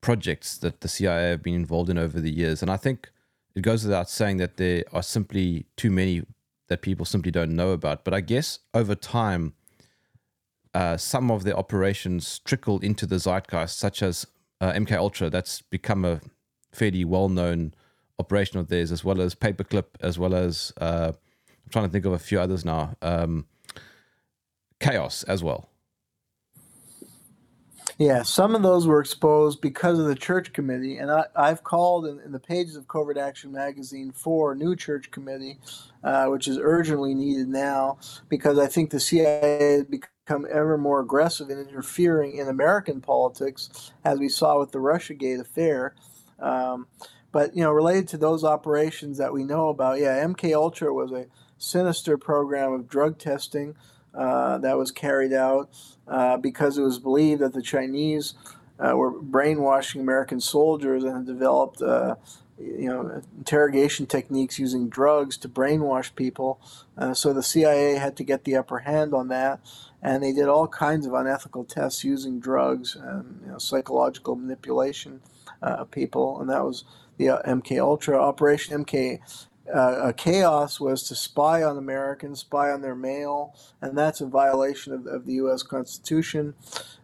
projects that the CIA have been involved in over the years. And I think it goes without saying that there are simply too many that people simply don't know about. But I guess over time, uh, some of their operations trickle into the zeitgeist, such as uh, MK Ultra. That's become a fairly well-known operation of theirs, as well as Paperclip, as well as uh, I'm trying to think of a few others now. Um, Chaos as well. Yeah, some of those were exposed because of the church committee, and I, have called in, in, the pages of CovertAction magazine for a new church committee, uh, which is urgently needed now because I think the CIA has become ever more aggressive in interfering in American politics, as we saw with the RussiaGate affair. Um, but you know, related to those operations that we know about, yeah, MK Ultra was a sinister program of drug testing uh, that was carried out uh, because it was believed that the Chinese uh, were brainwashing American soldiers and had developed, uh, you know, interrogation techniques using drugs to brainwash people. Uh, so the CIA had to get the upper hand on that, and they did all kinds of unethical tests using drugs and you know, psychological manipulation of people, and that was the MK Ultra operation. MK uh, chaos was to spy on Americans, spy on their mail, and that's a violation of, of the U.S. Constitution.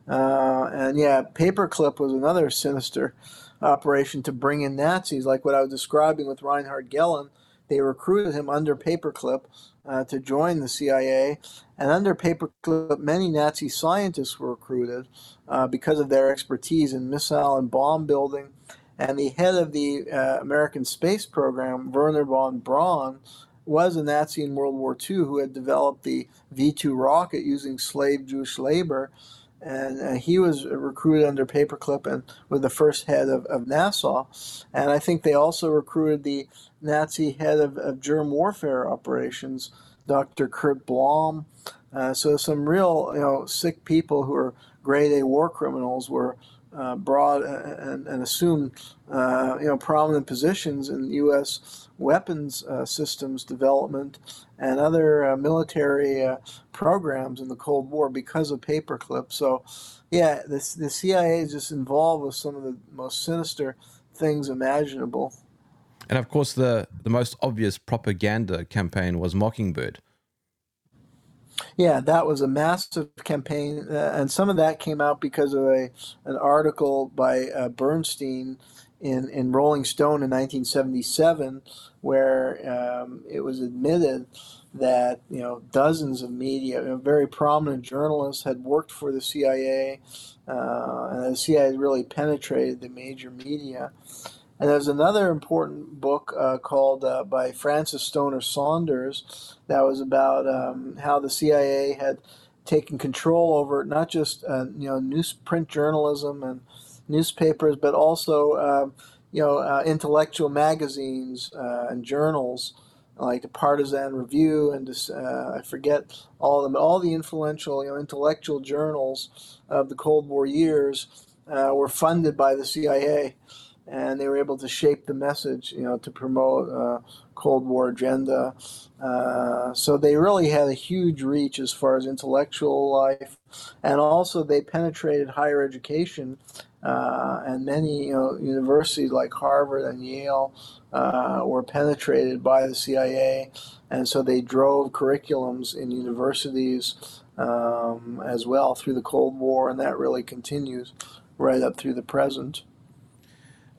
Uh, and yeah, Paperclip was another sinister operation to bring in Nazis, like what I was describing with Reinhard Gehlen. They recruited him under Paperclip uh, to join the CIA, and under Paperclip, many Nazi scientists were recruited uh, because of their expertise in missile and bomb building and the head of the uh, American space program, Wernher von Braun, was a Nazi in World War II who had developed the V 2 rocket using slave Jewish labor. And uh, he was recruited under Paperclip and was the first head of, of NASA. And I think they also recruited the Nazi head of, of germ warfare operations, Dr. Kurt Blome. Uh, so some real, you know, sick people who are grade A war criminals were uh, brought and, and assumed uh, you know prominent positions in U.S. weapons uh, systems development and other uh, military uh, programs in the Cold War because of paperclip. So, yeah, the the CIA is just involved with some of the most sinister things imaginable. And of course, the the most obvious propaganda campaign was Mockingbird. Yeah, that was a massive campaign, uh, and some of that came out because of a an article by uh, Bernstein in in Rolling Stone in 1977, where um, it was admitted that you know dozens of media, you know, very prominent journalists, had worked for the CIA, uh, and the CIA really penetrated the major media. And there's another important book uh, called uh, by Frances Stonor Saunders that was about um, how the CIA had taken control over not just uh, you know newsprint journalism and newspapers, but also um, you know uh, intellectual magazines uh, and journals like the Partisan Review and uh, I forget all of them, all the influential you know intellectual journals of the Cold War years were funded by the CIA and they were able to shape the message, you know, to promote uh, Cold War agenda. Uh, so they really had a huge reach as far as intellectual life, and also they penetrated higher education. Uh, and many, you know, universities like Harvard and Yale uh, were penetrated by the CIA, and so they drove curriculums in universities um, as well through the Cold War, and that really continues right up through the present.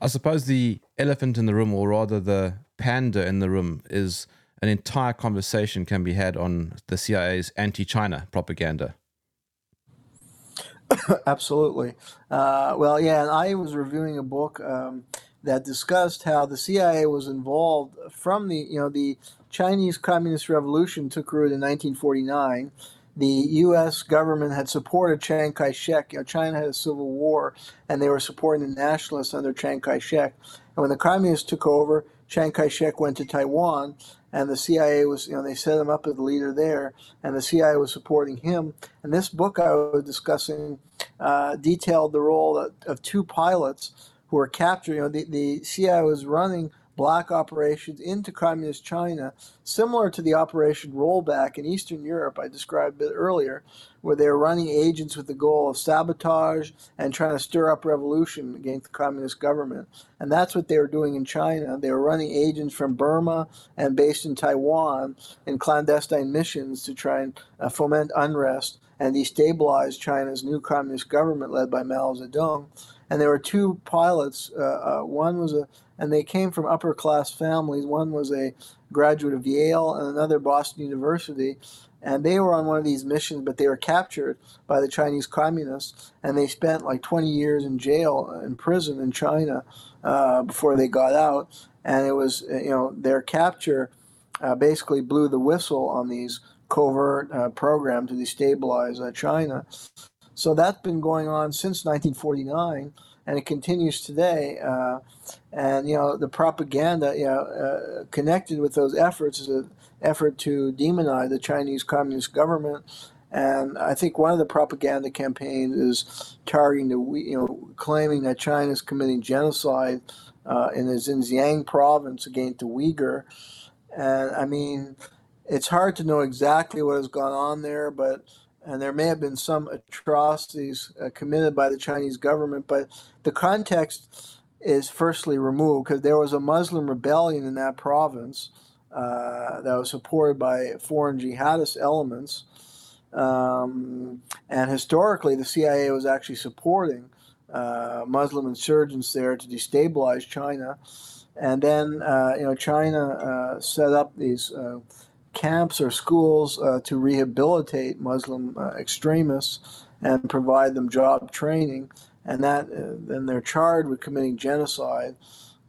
I suppose the elephant in the room, or rather the panda in the room, is an entire conversation can be had on the CIA's anti China propaganda. Absolutely. Uh, well, yeah, and I was reviewing a book um, that discussed how the CIA was involved from the, you know, the Chinese Communist Revolution took root in 1949 the U.S. government had supported Chiang Kai-shek. You know, China had a civil war, and they were supporting the nationalists under Chiang Kai-shek. And when the communists took over, Chiang Kai-shek went to Taiwan, and the CIA was, you know, they set him up as the leader there, and the CIA was supporting him. And this book I was discussing uh, detailed the role of, of two pilots who were captured. You know, the, the CIA was running black operations into communist China, similar to the Operation Rollback in Eastern Europe I described earlier, where they were running agents with the goal of sabotage and trying to stir up revolution against the communist government. And that's what they were doing in China. They were running agents from Burma and based in Taiwan in clandestine missions to try and uh, foment unrest and destabilize China's new communist government led by Mao Zedong. And there were two pilots. Uh, uh, one was a, and they came from upper class families. One was a graduate of Yale and another Boston University. And they were on one of these missions, but they were captured by the Chinese communists, and they spent like 20 years in jail, in prison in China, uh, before they got out. And it was, you know, their capture uh, basically blew the whistle on these covert uh, program to destabilize uh, China. So that's been going on since 1949, and it continues today. Uh, and you know, the propaganda, you know, uh, connected with those efforts is an effort to demonize the Chinese Communist government. And I think one of the propaganda campaigns is targeting the, you know, claiming that China is committing genocide uh, in the Xinjiang province against the Uyghur. And I mean, it's hard to know exactly what has gone on there, but and there may have been some atrocities uh, committed by the Chinese government, but the context is firstly removed because there was a Muslim rebellion in that province uh, that was supported by foreign jihadist elements. Um, and historically, the CIA was actually supporting uh, Muslim insurgents there to destabilize China. And then, uh, you know, China uh, set up these uh, camps or schools uh, to rehabilitate Muslim uh, extremists and provide them job training. And that then they're charged with committing genocide.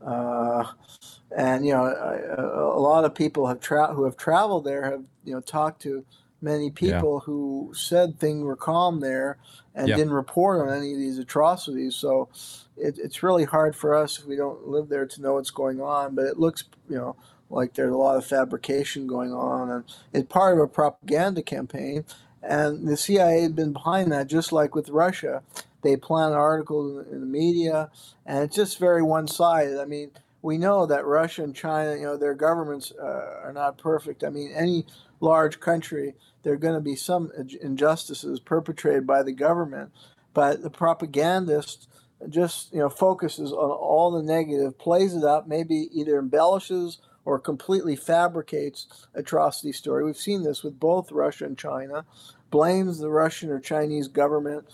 and you know, a, a, lot of people have tra- who have traveled there have you know talked to many people yeah. who said things were calm there and yep. didn't report on any of these atrocities. So it, it's really hard for us if we don't live there to know what's going on. But it looks, you know, like there's a lot of fabrication going on, and it's part of a propaganda campaign. And the CIA had been behind that, just like with Russia. They plan articles in the media, and it's just very one-sided. I mean, we know that Russia and China, you know, their governments uh, are not perfect. I mean, any large country, there are going to be some injustices perpetrated by the government, but the propagandist just you know focuses on all the negative, plays it up, maybe either embellishes or completely fabricates atrocity story. We've seen this with both Russia and China, blames the Russian or Chinese government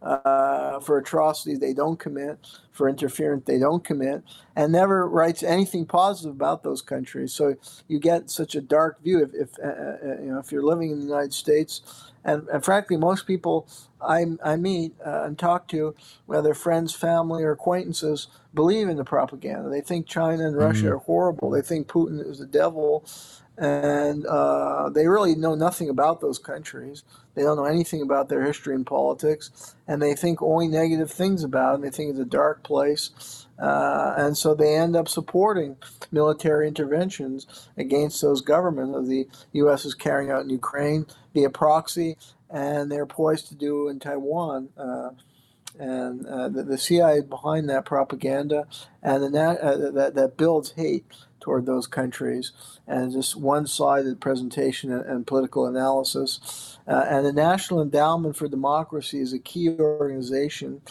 uh, for atrocities they don't commit, for interference they don't commit, and never writes anything positive about those countries. So you get such a dark view. If, if uh, uh you know if you're living in the United States, and, and frankly, most people I, I meet uh, and talk to, whether friends, family, or acquaintances, believe in the propaganda. They think China and Russia mm-hmm. are horrible. They think Putin is the devil, and uh, they really know nothing about those countries. They don't know anything about their history and politics, and they think only negative things about it. They think it's a dark place, uh, and so they end up supporting military interventions against those governments. The U.S. is carrying out in Ukraine via proxy, and they're poised to do in Taiwan. Uh, and uh, the, the, CIA is behind that propaganda, and uh, that that builds hate toward those countries, and just one-sided presentation and, and political analysis. Uh, and the National Endowment for Democracy is a key organization.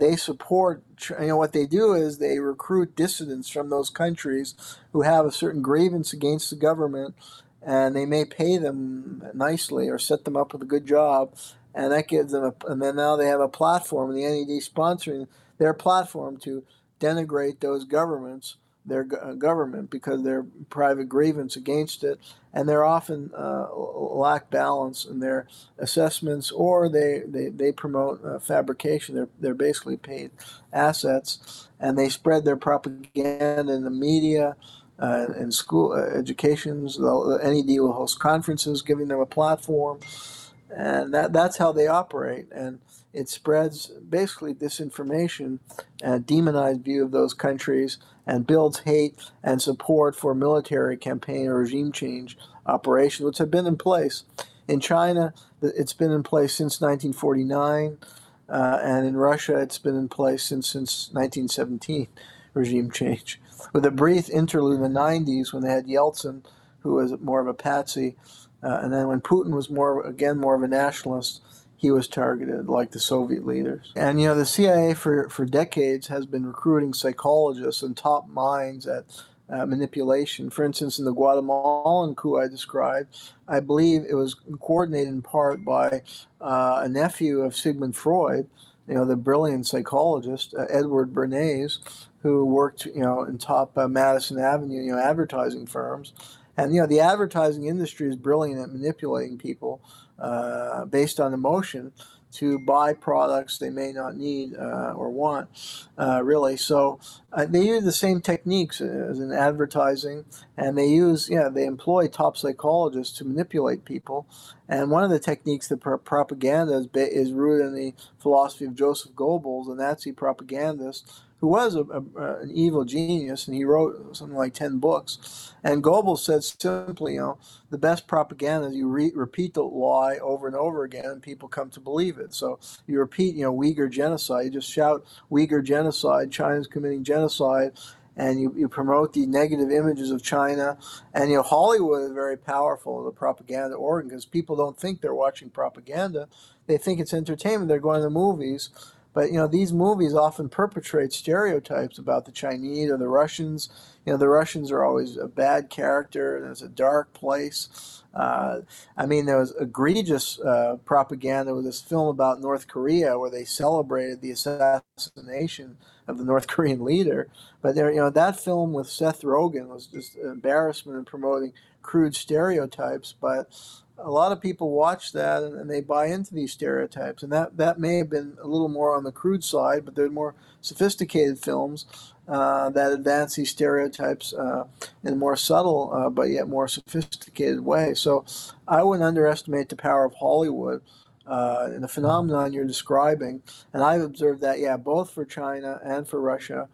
They support, you know, what they do is they recruit dissidents from those countries who have a certain grievance against the government, and they may pay them nicely or set them up with a good job, and that gives them a, and then now they have a platform, the NED sponsoring their platform to denigrate those governments their uh, government because their private grievance against it, and they're often uh, lack balance in their assessments, or they they, they promote uh, fabrication. They're they're basically paid assets, and they spread their propaganda in the media. Uh, in school uh, educations, the NED will host conferences, giving them a platform, and that, that's how they operate. And it spreads basically disinformation and a demonized view of those countries and builds hate and support for military campaign or regime change operations, which have been in place. In China, it's been in place since 1949, uh, and in Russia, it's been in place since, since 1917, regime change. With a brief interlude in the 90s when they had Yeltsin, who was more of a patsy, uh, and then when Putin was more, again, more of a nationalist, he was targeted like the Soviet leaders. And you know, the CIA for, for decades has been recruiting psychologists and top minds at uh, manipulation. For instance, in the Guatemalan coup I described, I believe it was coordinated in part by uh, a nephew of Sigmund Freud, you know, the brilliant psychologist, uh, Edward Bernays, who worked, you know, in top uh, Madison Avenue, you know, advertising firms. And, you know, the advertising industry is brilliant at manipulating people uh, based on emotion to buy products they may not need uh, or want, uh, really. So uh, they use the same techniques as in advertising, and they use, yeah, they employ top psychologists to manipulate people. And one of the techniques that pro- propaganda is, is rooted in the philosophy of Joseph Goebbels, a Nazi propagandist who was a, a, an evil genius, and he wrote something like 10 books. And Goebbels said simply, you know, the best propaganda is you re- repeat the lie over and over again, and people come to believe it. So you repeat, you know, Uyghur genocide, you just shout Uyghur genocide, China's committing genocide, and you, you promote the negative images of China. And, you know, Hollywood is very powerful, the propaganda organ, because people don't think they're watching propaganda. They think it's entertainment. They're going to the movies but you know, these movies often perpetrate stereotypes about the Chinese or the Russians. You know, the Russians are always a bad character, it's a dark place. Uh, I mean, there was egregious uh, propaganda with this film about North Korea where they celebrated the assassination of the North Korean leader. But there, you know, that film with Seth Rogen was just an embarrassment in promoting crude stereotypes. But a lot of people watch that and, and, they buy into these stereotypes. And that, that may have been a little more on the crude side, but there's more sophisticated films uh, that advance these stereotypes uh, in a more subtle uh, but yet more sophisticated way. So I wouldn't underestimate the power of Hollywood. Uh, and the phenomenon you're describing, and I've observed that, yeah, both for China and for Russia,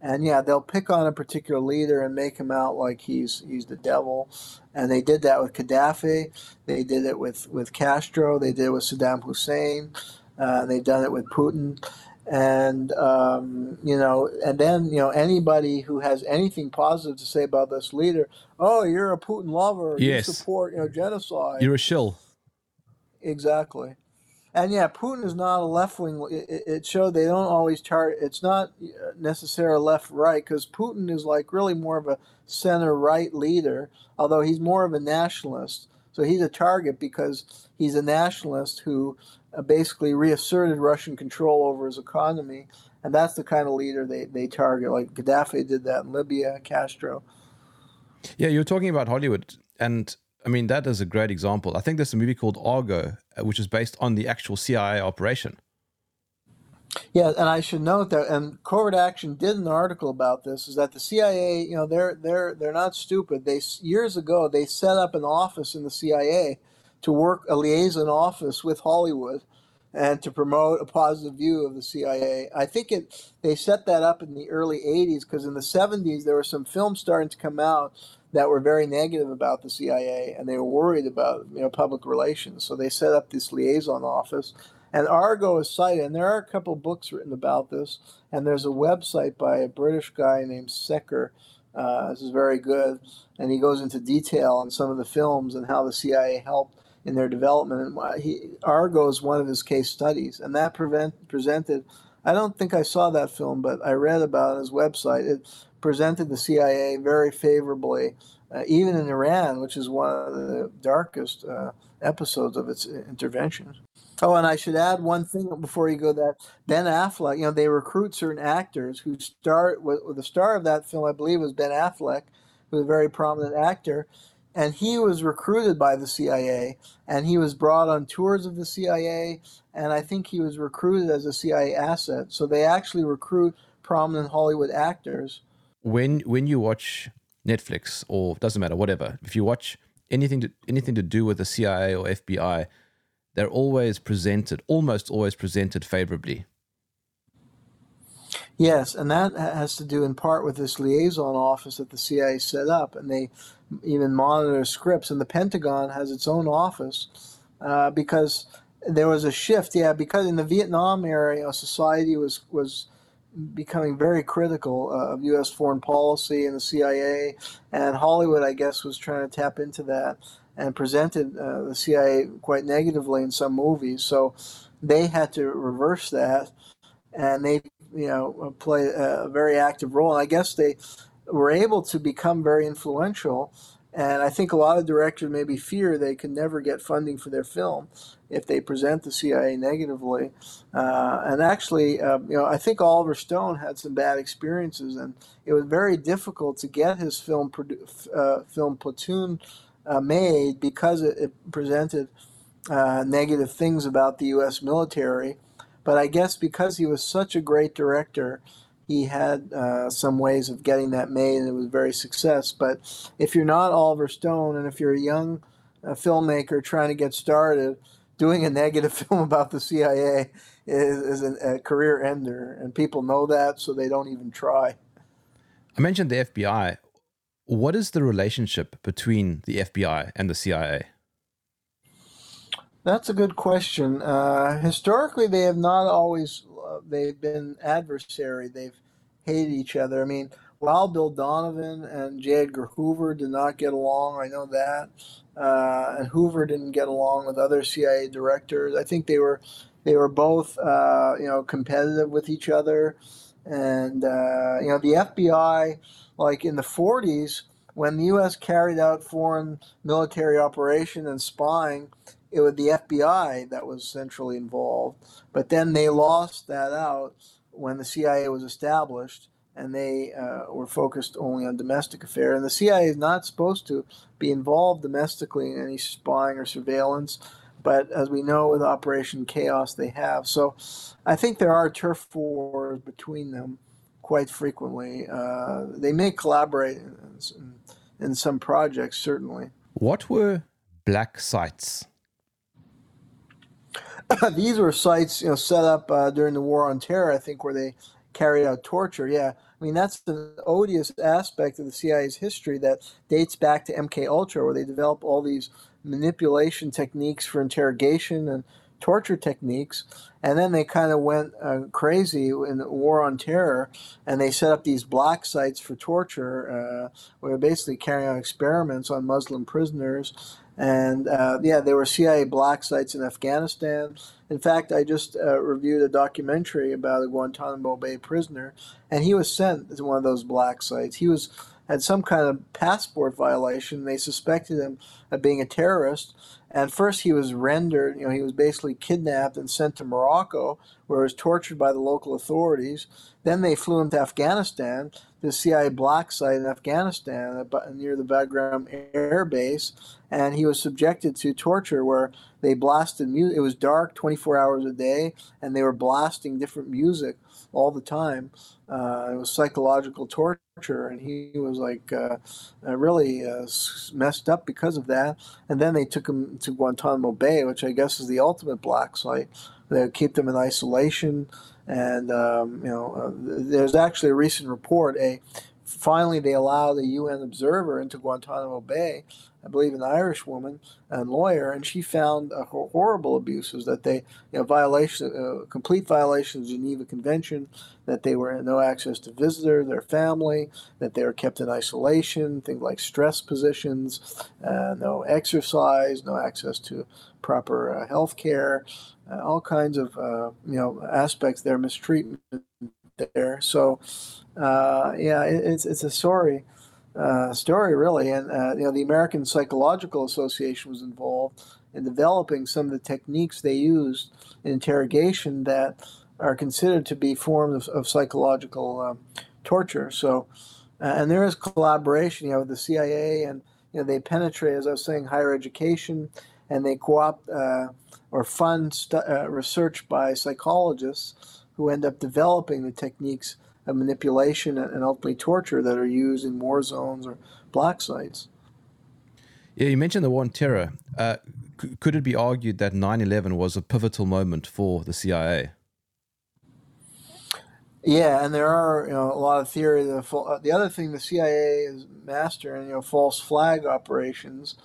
and yeah, they'll pick on a particular leader and make him out like he's he's the devil. And they did that with Gaddafi. They did it with with Castro. They did it with Saddam Hussein. Uh, they've done it with Putin. And um, you know, and then you know anybody who has anything positive to say about this leader, oh, you're a Putin lover. Yes. You support you know genocide. You're a shill. Exactly and yeah, Putin is not a left wing. It, it showed they don't always target. It's not necessarily left right because Putin is like really more of a center right leader, although he's more of a nationalist. So he's a target because he's a nationalist who uh, basically reasserted Russian control over his economy, and that's the kind of leader they, they target. Like Gaddafi did that in Libya, Castro. Yeah, you're talking about Hollywood, and I mean, that is a great example. I think there's a movie called Argo, uh, which is based on the actual CIA operation. Yeah, and I should note that, and CovertAction did an article about this. Is that the CIA? You know, they're they're they're not stupid. They years ago they set up an office in the CIA to work a liaison office with Hollywood and to promote a positive view of the CIA. I think it they set that up in the early 80s because in the 70s there were some films starting to come out that were very negative about the CIA, and they were worried about you know public relations. So they set up this liaison office, and Argo is cited. And there are a couple books written about this, and there's a website by a British guy named Secker. Uh, this is very good, and he goes into detail on some of the films and how the CIA helped in their development. And he, Argo is one of his case studies, and that prevent, presented. I don't think I saw that film, but I read about his website. It presented the CIA very favorably, uh, even in Iran, which is one of the darkest uh, episodes of its intervention. Oh, and I should add one thing before you go. That Ben Affleck, you know, they recruit certain actors who start. With, the star of that film, I believe, was Ben Affleck, who's a very prominent actor, and he was recruited by the CIA, and he was brought on tours of the CIA, and I think he was recruited as a CIA asset. So they actually recruit prominent Hollywood actors when when you watch Netflix or doesn't matter whatever, if you watch anything to anything to do with the CIA or FBI, they're always presented, almost always presented favorably. Yes, and that has to do in part with this liaison office that the CIA set up, and they even monitor scripts. And the Pentagon has its own office uh, because there was a shift. Yeah, because in the Vietnam era, you know, society was was becoming very critical of U.S. foreign policy and the CIA, and Hollywood, I guess, was trying to tap into that and presented uh, the CIA quite negatively in some movies. So they had to reverse that, and they, you know, play a very active role. And I guess they were able to become very influential. And I think a lot of directors maybe fear they can never get funding for their film if they present the CIA negatively. Uh, and actually, uh, you know, I think Oliver Stone had some bad experiences, and it was very difficult to get his film uh, film Platoon uh, made because it, it presented uh, negative things about the U.S. military. But I guess because he was such a great director, he had uh, some ways of getting that made, and it was very success. But if you're not Oliver Stone, and if you're a young uh, filmmaker trying to get started, doing a negative film about the CIA is, is an, a career ender, and people know that, so they don't even try. I mentioned the FBI. What is the relationship between the FBI and the CIA? That's a good question. Uh, historically, they have not always they've been adversary. They've hated each other. I mean, while Bill Donovan and J. Edgar Hoover did not get along. I know that, uh, and Hoover didn't get along with other CIA directors. I think they were they were both uh, you know competitive with each other, and uh, you know the FBI, like in the 40s, when the U.S. carried out foreign military operation and spying it was the FBI that was centrally involved. But then they lost that out when the CIA was established, and they uh, were focused only on domestic affairs. And the CIA is not supposed to be involved domestically in any spying or surveillance. But as we know with Operation Chaos, they have. So I think there are turf wars between them quite frequently. Uh, they may collaborate in, in, in some projects, certainly. What were black sites? these were sites, you know, set up uh, during the War on Terror, I think, where they carried out torture. Yeah, I mean that's the odious aspect of the CIA's history that dates back to MK Ultra, where they developed all these manipulation techniques for interrogation and torture techniques, and then they kind of went uh, crazy in the War on Terror, and they set up these black sites for torture, uh, where they're basically carrying out experiments on Muslim prisoners and uh, yeah, there were CIA black sites in Afghanistan. In fact, I just uh, reviewed a documentary about a Guantanamo Bay prisoner, and he was sent to one of those black sites. He was had some kind of passport violation. They suspected him of being a terrorist. And first, he was rendered, you know, he was basically kidnapped and sent to Morocco, where he was tortured by the local authorities. Then they flew him to Afghanistan, the CIA black site in Afghanistan near the Bagram Air Base, and he was subjected to torture where they blasted music. It was dark 24 hours a day, and they were blasting different music all the time. Uh, it was psychological torture, and he was like uh, uh, really uh, messed up because of that. And then they took him to Guantanamo Bay, which I guess is the ultimate black site. They keep them in isolation, and um, you know, uh, there's actually a recent report. A finally they allowed a UN observer into Guantanamo Bay I believe, an Irish woman and lawyer, and she found uh, horrible abuses that they, you know, violation, uh, complete violation of the Geneva Convention, that they were no access to visitors, their family, that they were kept in isolation, things like stress positions, uh, no exercise, no access to proper uh, health care, all kinds of, uh, you know, aspects there, mistreatment there. So, uh, yeah, it, it's, it's a sorry. uh, story, really. And you know, the American Psychological Association was involved in developing some of the techniques they used in interrogation that are considered to be forms of, of psychological um, torture. So, uh, and there is collaboration, you know, with the CIA, and you know, they penetrate, as I was saying, higher education, and they co-opt uh, or fund stu- uh, research by psychologists who end up developing the techniques of manipulation and ultimately torture that are used in war zones or black sites. Yeah, you mentioned the war on terror. Uh, c- could it be argued that 9 11 was a pivotal moment for the CIA? Yeah, and there are you know a lot of theory. The, uh, the other thing the CIA is master in you know false flag operations,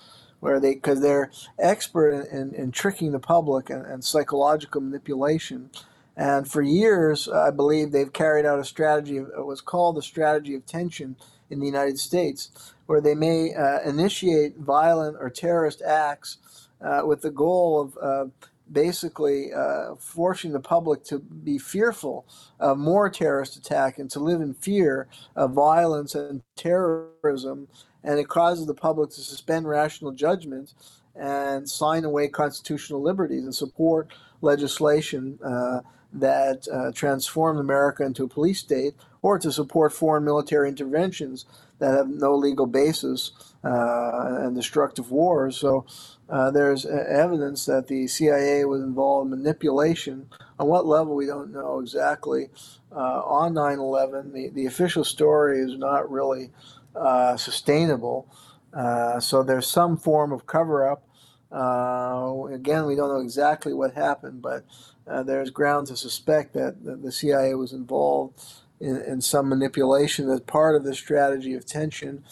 where they because they're expert in, in, in, tricking the public and, and psychological manipulation. And for years, I believe they've carried out a strategy of what was called the strategy of tension in the United States, where they may uh, initiate violent or terrorist acts uh, with the goal of uh, basically forcing the public to be fearful of more terrorist attack and to live in fear of violence and terrorism. And it causes the public to suspend rational judgment and sign away constitutional liberties and support legislation uh, that uh, transformed America into a police state or to support foreign military interventions that have no legal basis uh, and destructive wars. So uh, there's evidence that the CIA was involved in manipulation. On what level, we don't know exactly. Uh, on 9 11, the, the official story is not really uh, sustainable. Uh, so there's some form of cover up. Uh, again, we don't know exactly what happened, but there's ground to suspect that the CIA was involved in, in some manipulation as part of the strategy of tension.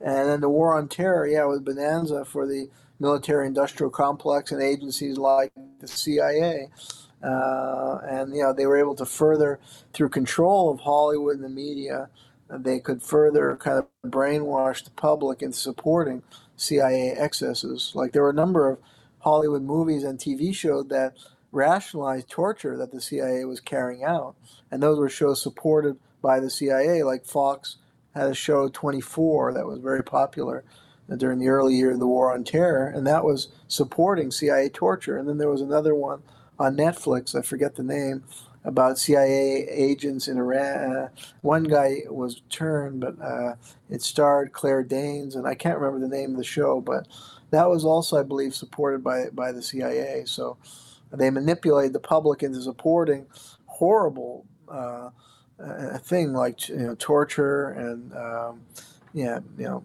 And then the war on terror, yeah, was bonanza for the military industrial complex and agencies like the CIA. Uh, and you know they were able to further through control of Hollywood and the media, they could further kind of brainwash the public into supporting CIA excesses. Like there were a number of Hollywood movies and TV shows that rationalized torture that the CIA was carrying out, and those were shows supported by the CIA. Like Fox had a show 24 that was very popular during the early year of the war on terror, and that was supporting CIA torture. And then there was another one on Netflix, I forget the name, about CIA agents in Iran. Uh, one guy was turned, but uh, it starred Claire Danes, and I can't remember the name of the show, but that was also, I believe, supported by by the CIA. So they manipulated the public into supporting horrible uh, uh thing like you know torture and um, yeah, you know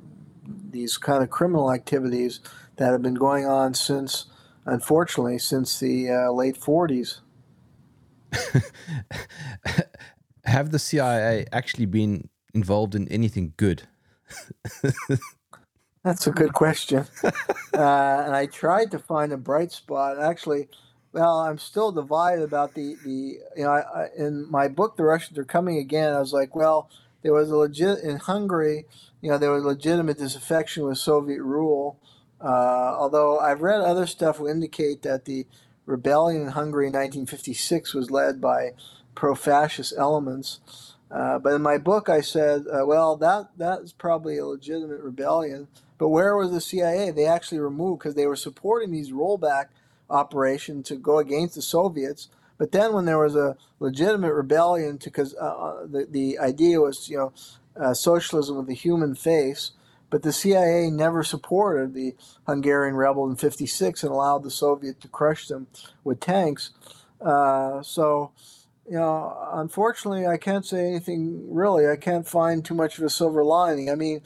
these kind of criminal activities that have been going on since, unfortunately, since the uh, late 40s. have the CIA actually been involved in anything good? That's a good question. uh, and I tried to find a bright spot. Actually, well, I'm still divided about the, the you know, I, I, in my book, The Russians Are Coming Again, I was like, well, there was a legit, in Hungary, you know, there was legitimate disaffection with Soviet rule. Uh, although I've read other stuff will indicate that the rebellion in Hungary in 1956 was led by pro-fascist elements. Uh, but in my book, I said, uh, well, that that's probably a legitimate rebellion. But where was the CIA? They actually removed because they were supporting these rollback operations to go against the Soviets. But then, when there was a legitimate rebellion, because uh, uh, the the idea was, you know, uh, socialism with a human face. But the CIA never supported the Hungarian rebel in 56 and allowed the Soviet to crush them with tanks. Uh, so, you know, unfortunately, I can't say anything really. I can't find too much of a silver lining. I mean,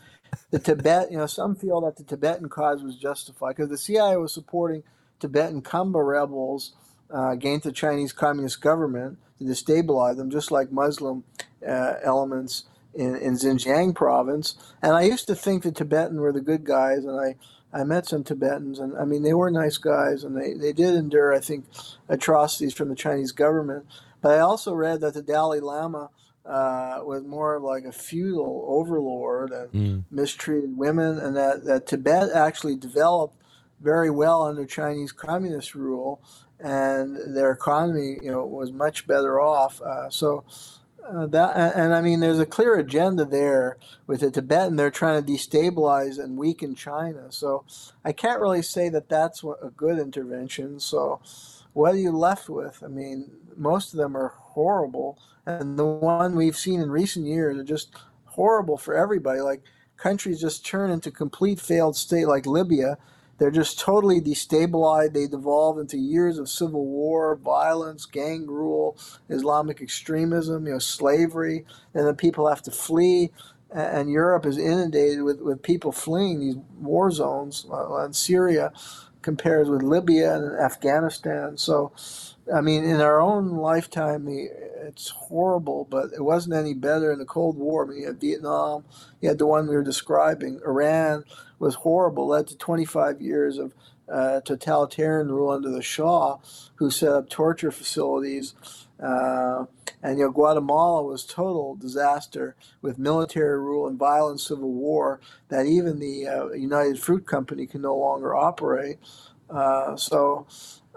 the Tibet, you know, some feel that the Tibetan cause was justified because the CIA was supporting Tibetan Khampa rebels uh, against the Chinese Communist government to destabilize them, just like Muslim uh, elements in, in Xinjiang province. And I used to think the Tibetan were the good guys, and I, I met some Tibetans, and I mean, they were nice guys, and they, they did endure, I think, atrocities from the Chinese government. But I also read that the Dalai Lama uh, was more like a feudal overlord and mm. mistreated women, and that, that Tibet actually developed very well under Chinese communist rule, and their economy, you know, was much better off. Uh, so uh, that and, and, I mean, there's a clear agenda there with the Tibetan. They're trying to destabilize and weaken China. So I can't really say that that's a good intervention. So what are you left with? I mean, most of them are horrible, and the one we've seen in recent years are just horrible for everybody. Like countries just turn into complete failed state, like Libya they're just totally destabilized. They devolve into years of civil war, violence, gang rule, Islamic extremism, you know, slavery, and then people have to flee. And Europe is inundated with, with people fleeing these war zones. Uh, and Syria compares with Libya and Afghanistan. So, I mean, in our own lifetime, the, it's horrible, but it wasn't any better in the Cold War. I mean, you had Vietnam, you had the one we were describing, Iran was horrible, led to 25 years of uh, totalitarian rule under the Shah, who set up torture facilities. Uh, and you know, Guatemala was total disaster with military rule and violent civil war that even the uh, United Fruit Company can no longer operate. Uh, so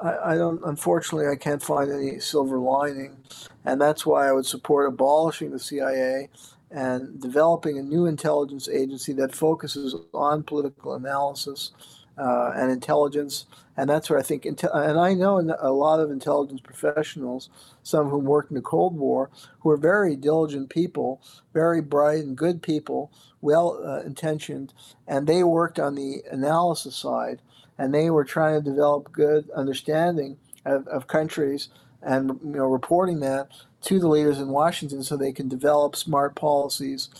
I, I, don't. Unfortunately, I can't find any silver lining, and that's why I would support abolishing the CIA and developing a new intelligence agency that focuses on political analysis uh, and intelligence. And that's where I think, and I know a lot of intelligence professionals, some of whom worked in the Cold War, who are very diligent people, very bright and good people, well uh, intentioned, and they worked on the analysis side, and they were trying to develop good understanding of, of countries and you know reporting that to the leaders in Washington so they can develop smart policies.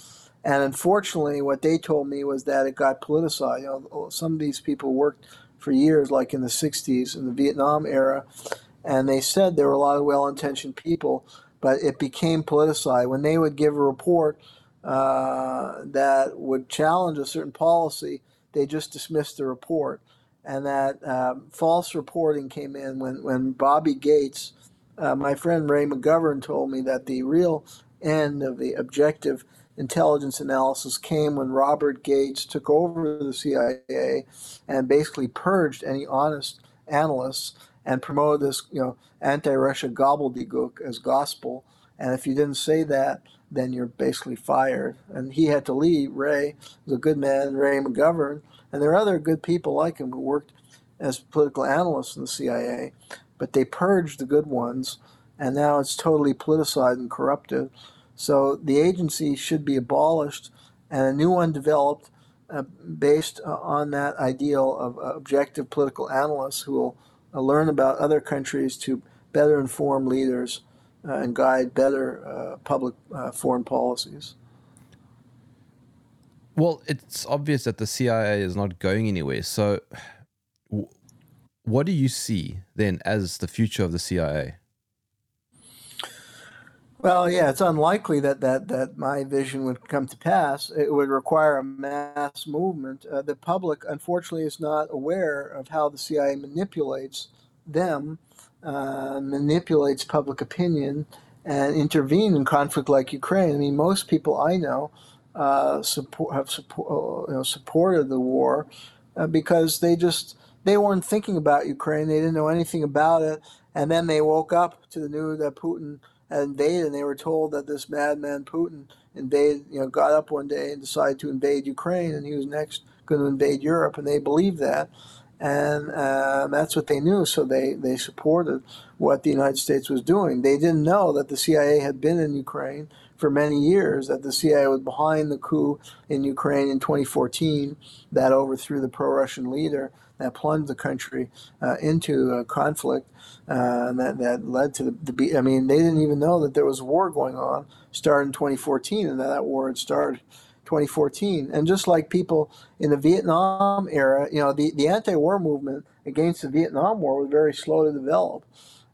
And unfortunately, what they told me was that it got politicized. You know, some of these people worked for years, like in the 60s, in the Vietnam era, and they said there were a lot of well intentioned people, but it became politicized. When they would give a report uh, that would challenge a certain policy, they just dismissed the report. And that um, false reporting came in when, when Bobby Gates uh, my friend Ray McGovern told me that the real end of the objective intelligence analysis came when Robert Gates took over the CIA and basically purged any honest analysts and promoted this, you know, anti-Russia gobbledygook as gospel. And if you didn't say that, then you're basically fired. And he had to leave. Ray was a good man, Ray McGovern, and there are other good people like him who worked as political analysts in the CIA but they purged the good ones, and now it's totally politicized and corrupted. So the agency should be abolished and a new one developed uh, based uh, on that ideal of uh, objective political analysts who will uh, learn about other countries to better inform leaders uh, and guide better uh, public foreign policies. Well, it's obvious that the CIA is not going anywhere. So, what do you see then as the future of the CIA? Well, yeah, it's unlikely that, that, that my vision would come to pass. It would require a mass movement. Uh, the public, unfortunately, is not aware of how the CIA manipulates them, uh, manipulates public opinion, and intervene in conflict like Ukraine. I mean, most people I know uh, support, have support, you know, supported the war uh, because they just they weren't thinking about Ukraine. They didn't know anything about it. And then they woke up to the news that Putin had invaded, and they were told that this madman Putin invaded, you know, got up one day and decided to invade Ukraine, and he was next going to invade Europe, and they believed that. And uh, that's what they knew, so they, they supported what the United States was doing. They didn't know that the CIA had been in Ukraine for many years, that the CIA was behind the coup in Ukraine in 2014 that overthrew the pro Russian leader that plunged the country uh, into a conflict uh, that, that led to the, the. I mean, they didn't even know that there was war going on. Started in 2014, and that, war had started 2014. And just like people in the Vietnam era, you know, the, the anti-war movement against the Vietnam War was very slow to develop.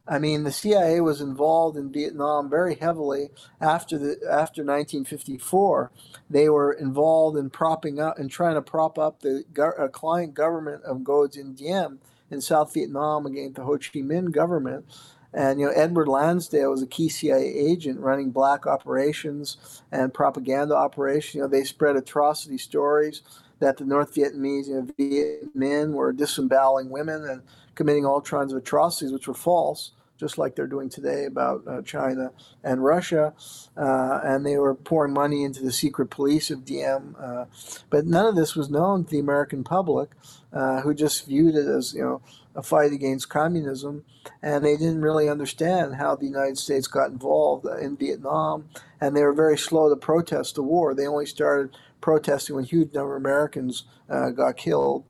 I mean, the CIA was involved in Vietnam very heavily after the after 1954. They were involved in propping up and trying to prop up the go- uh, client government of Ngo Dinh Diem in South Vietnam against the Ho Chi Minh government. And you know, Edward Lansdale was a key CIA agent running black operations and propaganda operations. You know, they spread atrocity stories that the North Vietnamese you know, Viet Minh were disemboweling women and committing all kinds of atrocities, which were false, just like they're doing today about uh, China and Russia. Uh, and they were pouring money into the secret police of Diem. Uh, but none of this was known to the American public, uh, who just viewed it as, you know, a fight against communism, and they didn't really understand how the United States got involved in Vietnam, and they were very slow to protest the war. They only started protesting when huge number of Americans uh, got killed.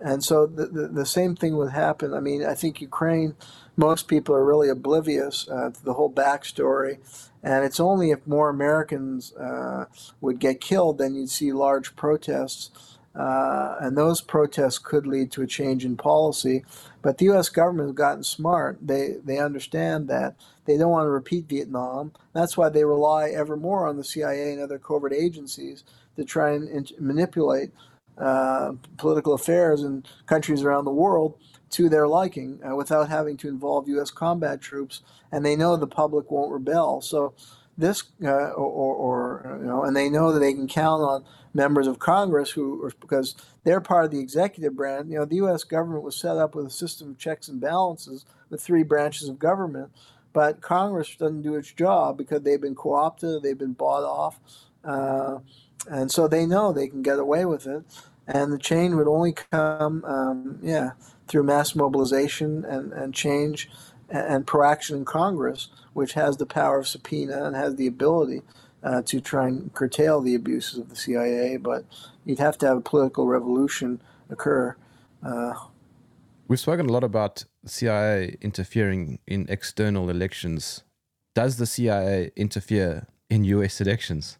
And so the, the, the, same thing would happen. I mean, I think Ukraine, most people are really oblivious uh, to the whole backstory. And it's only if more Americans uh, would get killed, then you'd see large protests. Uh, and those protests could lead to a change in policy. But the U.S. government has gotten smart. They, they understand that they don't want to repeat Vietnam. That's why they rely ever more on the CIA and other covert agencies to try and manipulate uh, political affairs in countries around the world to their liking uh, without having to involve U.S. combat troops. And they know the public won't rebel. So this uh, or, or, you know, and they know that they can count on members of Congress who, because they're part of the executive branch. You know, the U.S. government was set up with a system of checks and balances with three branches of government, but Congress doesn't do its job because they've been co-opted, they've been bought off, uh, and so they know they can get away with it. And the change would only come, um, yeah, through mass mobilization and, and change and, and proaction in Congress, which has the power of subpoena and has the ability uh, to try and curtail the abuses of the CIA. But you'd have to have a political revolution occur. Uh, We've spoken a lot about CIA interfering in external elections. Does the CIA interfere in US elections?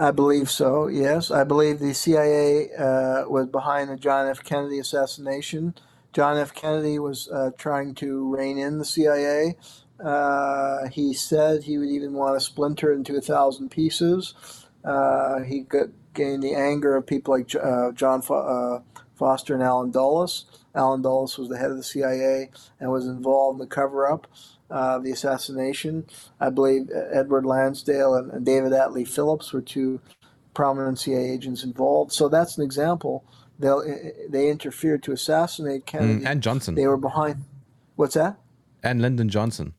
I believe so, yes. I believe the CIA uh, was behind the John F. Kennedy assassination. John F. Kennedy was uh, trying to rein in the CIA. Uh, he said he would even want to splinter into a thousand pieces. Uh, he got, gained the anger of people like uh, John Fo- uh, Foster and Allen Dulles. Allen Dulles was the head of the CIA and was involved in the cover up uh, the assassination. I believe Edward Lansdale and, and David Atlee Phillips were two prominent CIA agents involved. So that's an example. They they interfered to assassinate Kennedy mm, and Johnson. They were behind. What's that? And Lyndon Johnson.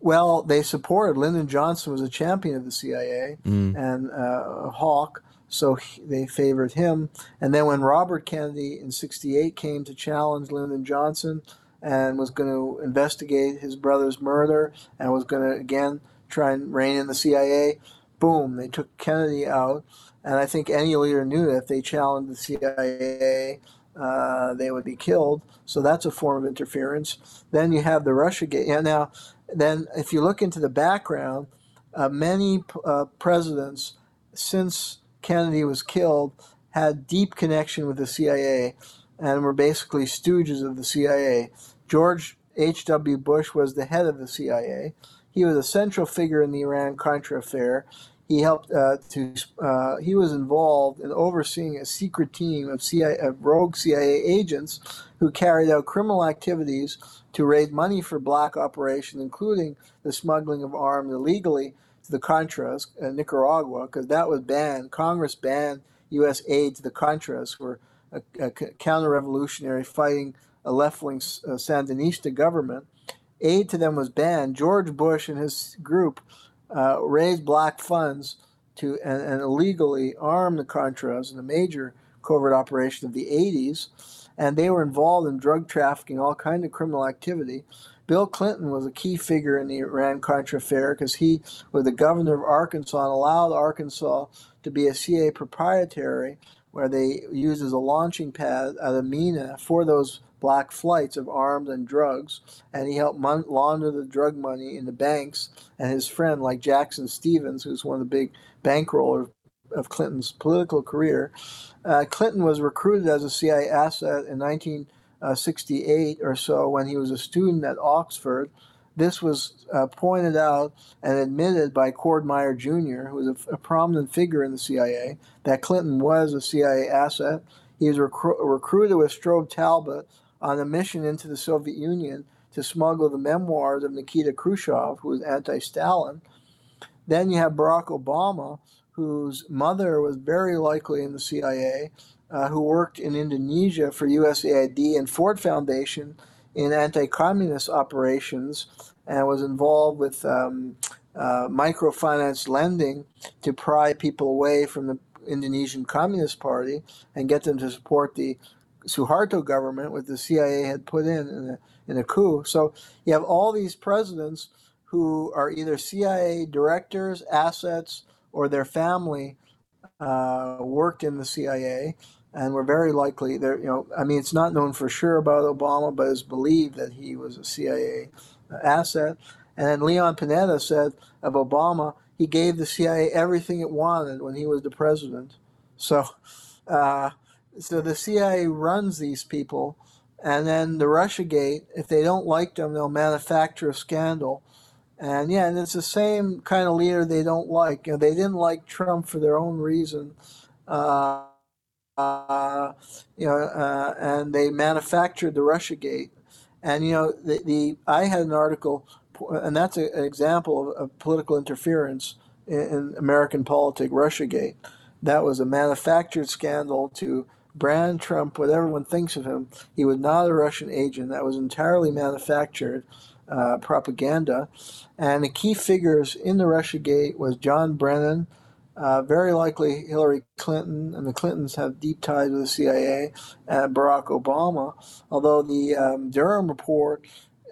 Well, they supported Lyndon Johnson was a champion of the CIA mm. and uh, hawk, so he, they favored him. And then when Robert Kennedy in '68 came to challenge Lyndon Johnson, and was going to investigate his brother's murder and was going to again try and rein in the CIA. Boom, they took Kennedy out. And I think any leader knew that if they challenged the CIA, uh, they would be killed. So that's a form of interference. Then you have the Russia gate. Yeah, now, then if you look into the background, uh, many uh, presidents since Kennedy was killed had deep connection with the CIA and were basically stooges of the CIA. George H.W. Bush was the head of the CIA. He was a central figure in the Iran Contra affair. He helped uh, to. Uh, he was involved in overseeing a secret team of, CIA, of rogue CIA agents who carried out criminal activities to raise money for black operations, including the smuggling of arms illegally to the Contras in uh, Nicaragua, because that was banned. Congress banned U.S. aid to the Contras, who were a, a counter-revolutionary fighting a left wing uh, Sandinista government. Aid to them was banned. George Bush and his group uh, raised black funds to and, and, illegally arm the Contras in a major covert operation of the 80s. And they were involved in drug trafficking, all kind of criminal activity. Bill Clinton was a key figure in the Iran Contra affair because he was the governor of Arkansas and allowed Arkansas to be a CIA proprietary, where they used as a launching pad at a Mena for those black flights of arms and drugs, and he helped mon- launder the drug money in the banks. And his friend, like Jackson Stephens, who's one of the big bankrollers of Clinton's political career, uh, Clinton was recruited as a CIA asset in 1968 or so when he was a student at Oxford. This was uh, pointed out and admitted by Cord Meyer Jr., who was a, prominent figure in the CIA, that Clinton was a CIA asset. He was recru- recruited with Strobe Talbott on a mission into the Soviet Union to smuggle the memoirs of Nikita Khrushchev, who was anti Stalin. Then you have Barack Obama, whose mother was very likely in the CIA, uh, who worked in Indonesia for USAID and Ford Foundation in anti communist operations and was involved with um, uh, microfinance lending to pry people away from the Indonesian Communist Party and get them to support the Suharto government, what the CIA had put in in a, in a coup. So you have all these presidents who are either CIA directors, assets, or their family uh, worked in the CIA, and were very likely there. You know, I mean, it's not known for sure about Obama, but it's believed that he was a CIA asset. And Leon Panetta said of Obama, he gave the CIA everything it wanted when he was the president. So. Uh, so the CIA runs these people, and then the RussiaGate, if they don't like them, they'll manufacture a scandal. And yeah, and it's the same kind of leader they don't like. You know, they didn't like Trump for their own reason. Uh, uh, you know, uh, and they manufactured the RussiaGate. And you know, the, the I had an article and that's a, an example of, of political interference in, in American politics, Russiagate. That was a manufactured scandal to brand Trump what everyone thinks of him. He was not a Russian agent. That was entirely manufactured uh, propaganda. And the key figures in the Russiagate was John Brennan, uh, very likely Hillary Clinton, and the Clintons have deep ties with the CIA, and Barack Obama. Although the um, Durham report,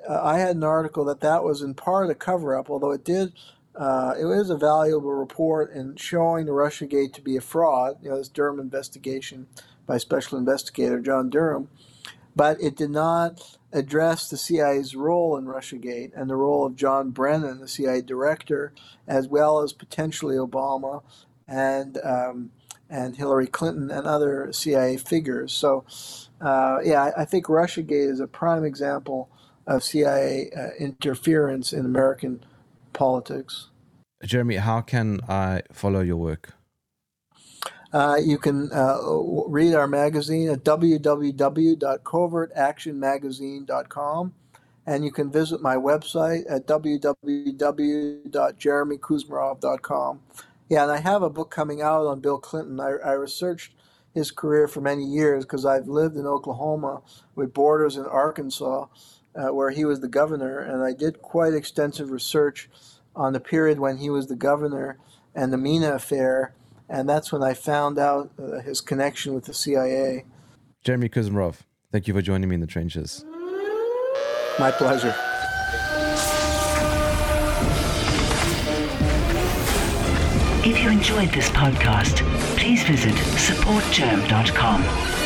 uh, I had an article that that was in part a cover up, although it did. Uh, it was a valuable report in showing the Russiagate to be a fraud, you know, this Durham investigation by Special Investigator John Durham, but it did not address the CIA's role in Russiagate and the role of John Brennan, the CIA director, as well as potentially Obama and um, and Hillary Clinton and other CIA figures. So, uh, yeah, I, I, think Russiagate is a prime example of CIA uh, interference in American politics. Jeremy, how can I follow your work? Uh, you can uh, read our magazine at www.covertactionmagazine.com. And you can visit my website at www.jeremykuzmarov.com. Yeah, and I have a book coming out on Bill Clinton. I, I researched his career for many years because I've lived in Oklahoma with borders in Arkansas, uh, where he was the governor, and I did quite extensive research on the period when he was the governor and the Mena affair and that's when I found out uh, his connection with the CIA. Jeremy Kuzmarov, thank you for joining me in the trenches. My pleasure. If you enjoyed this podcast, please visit supportgerm.com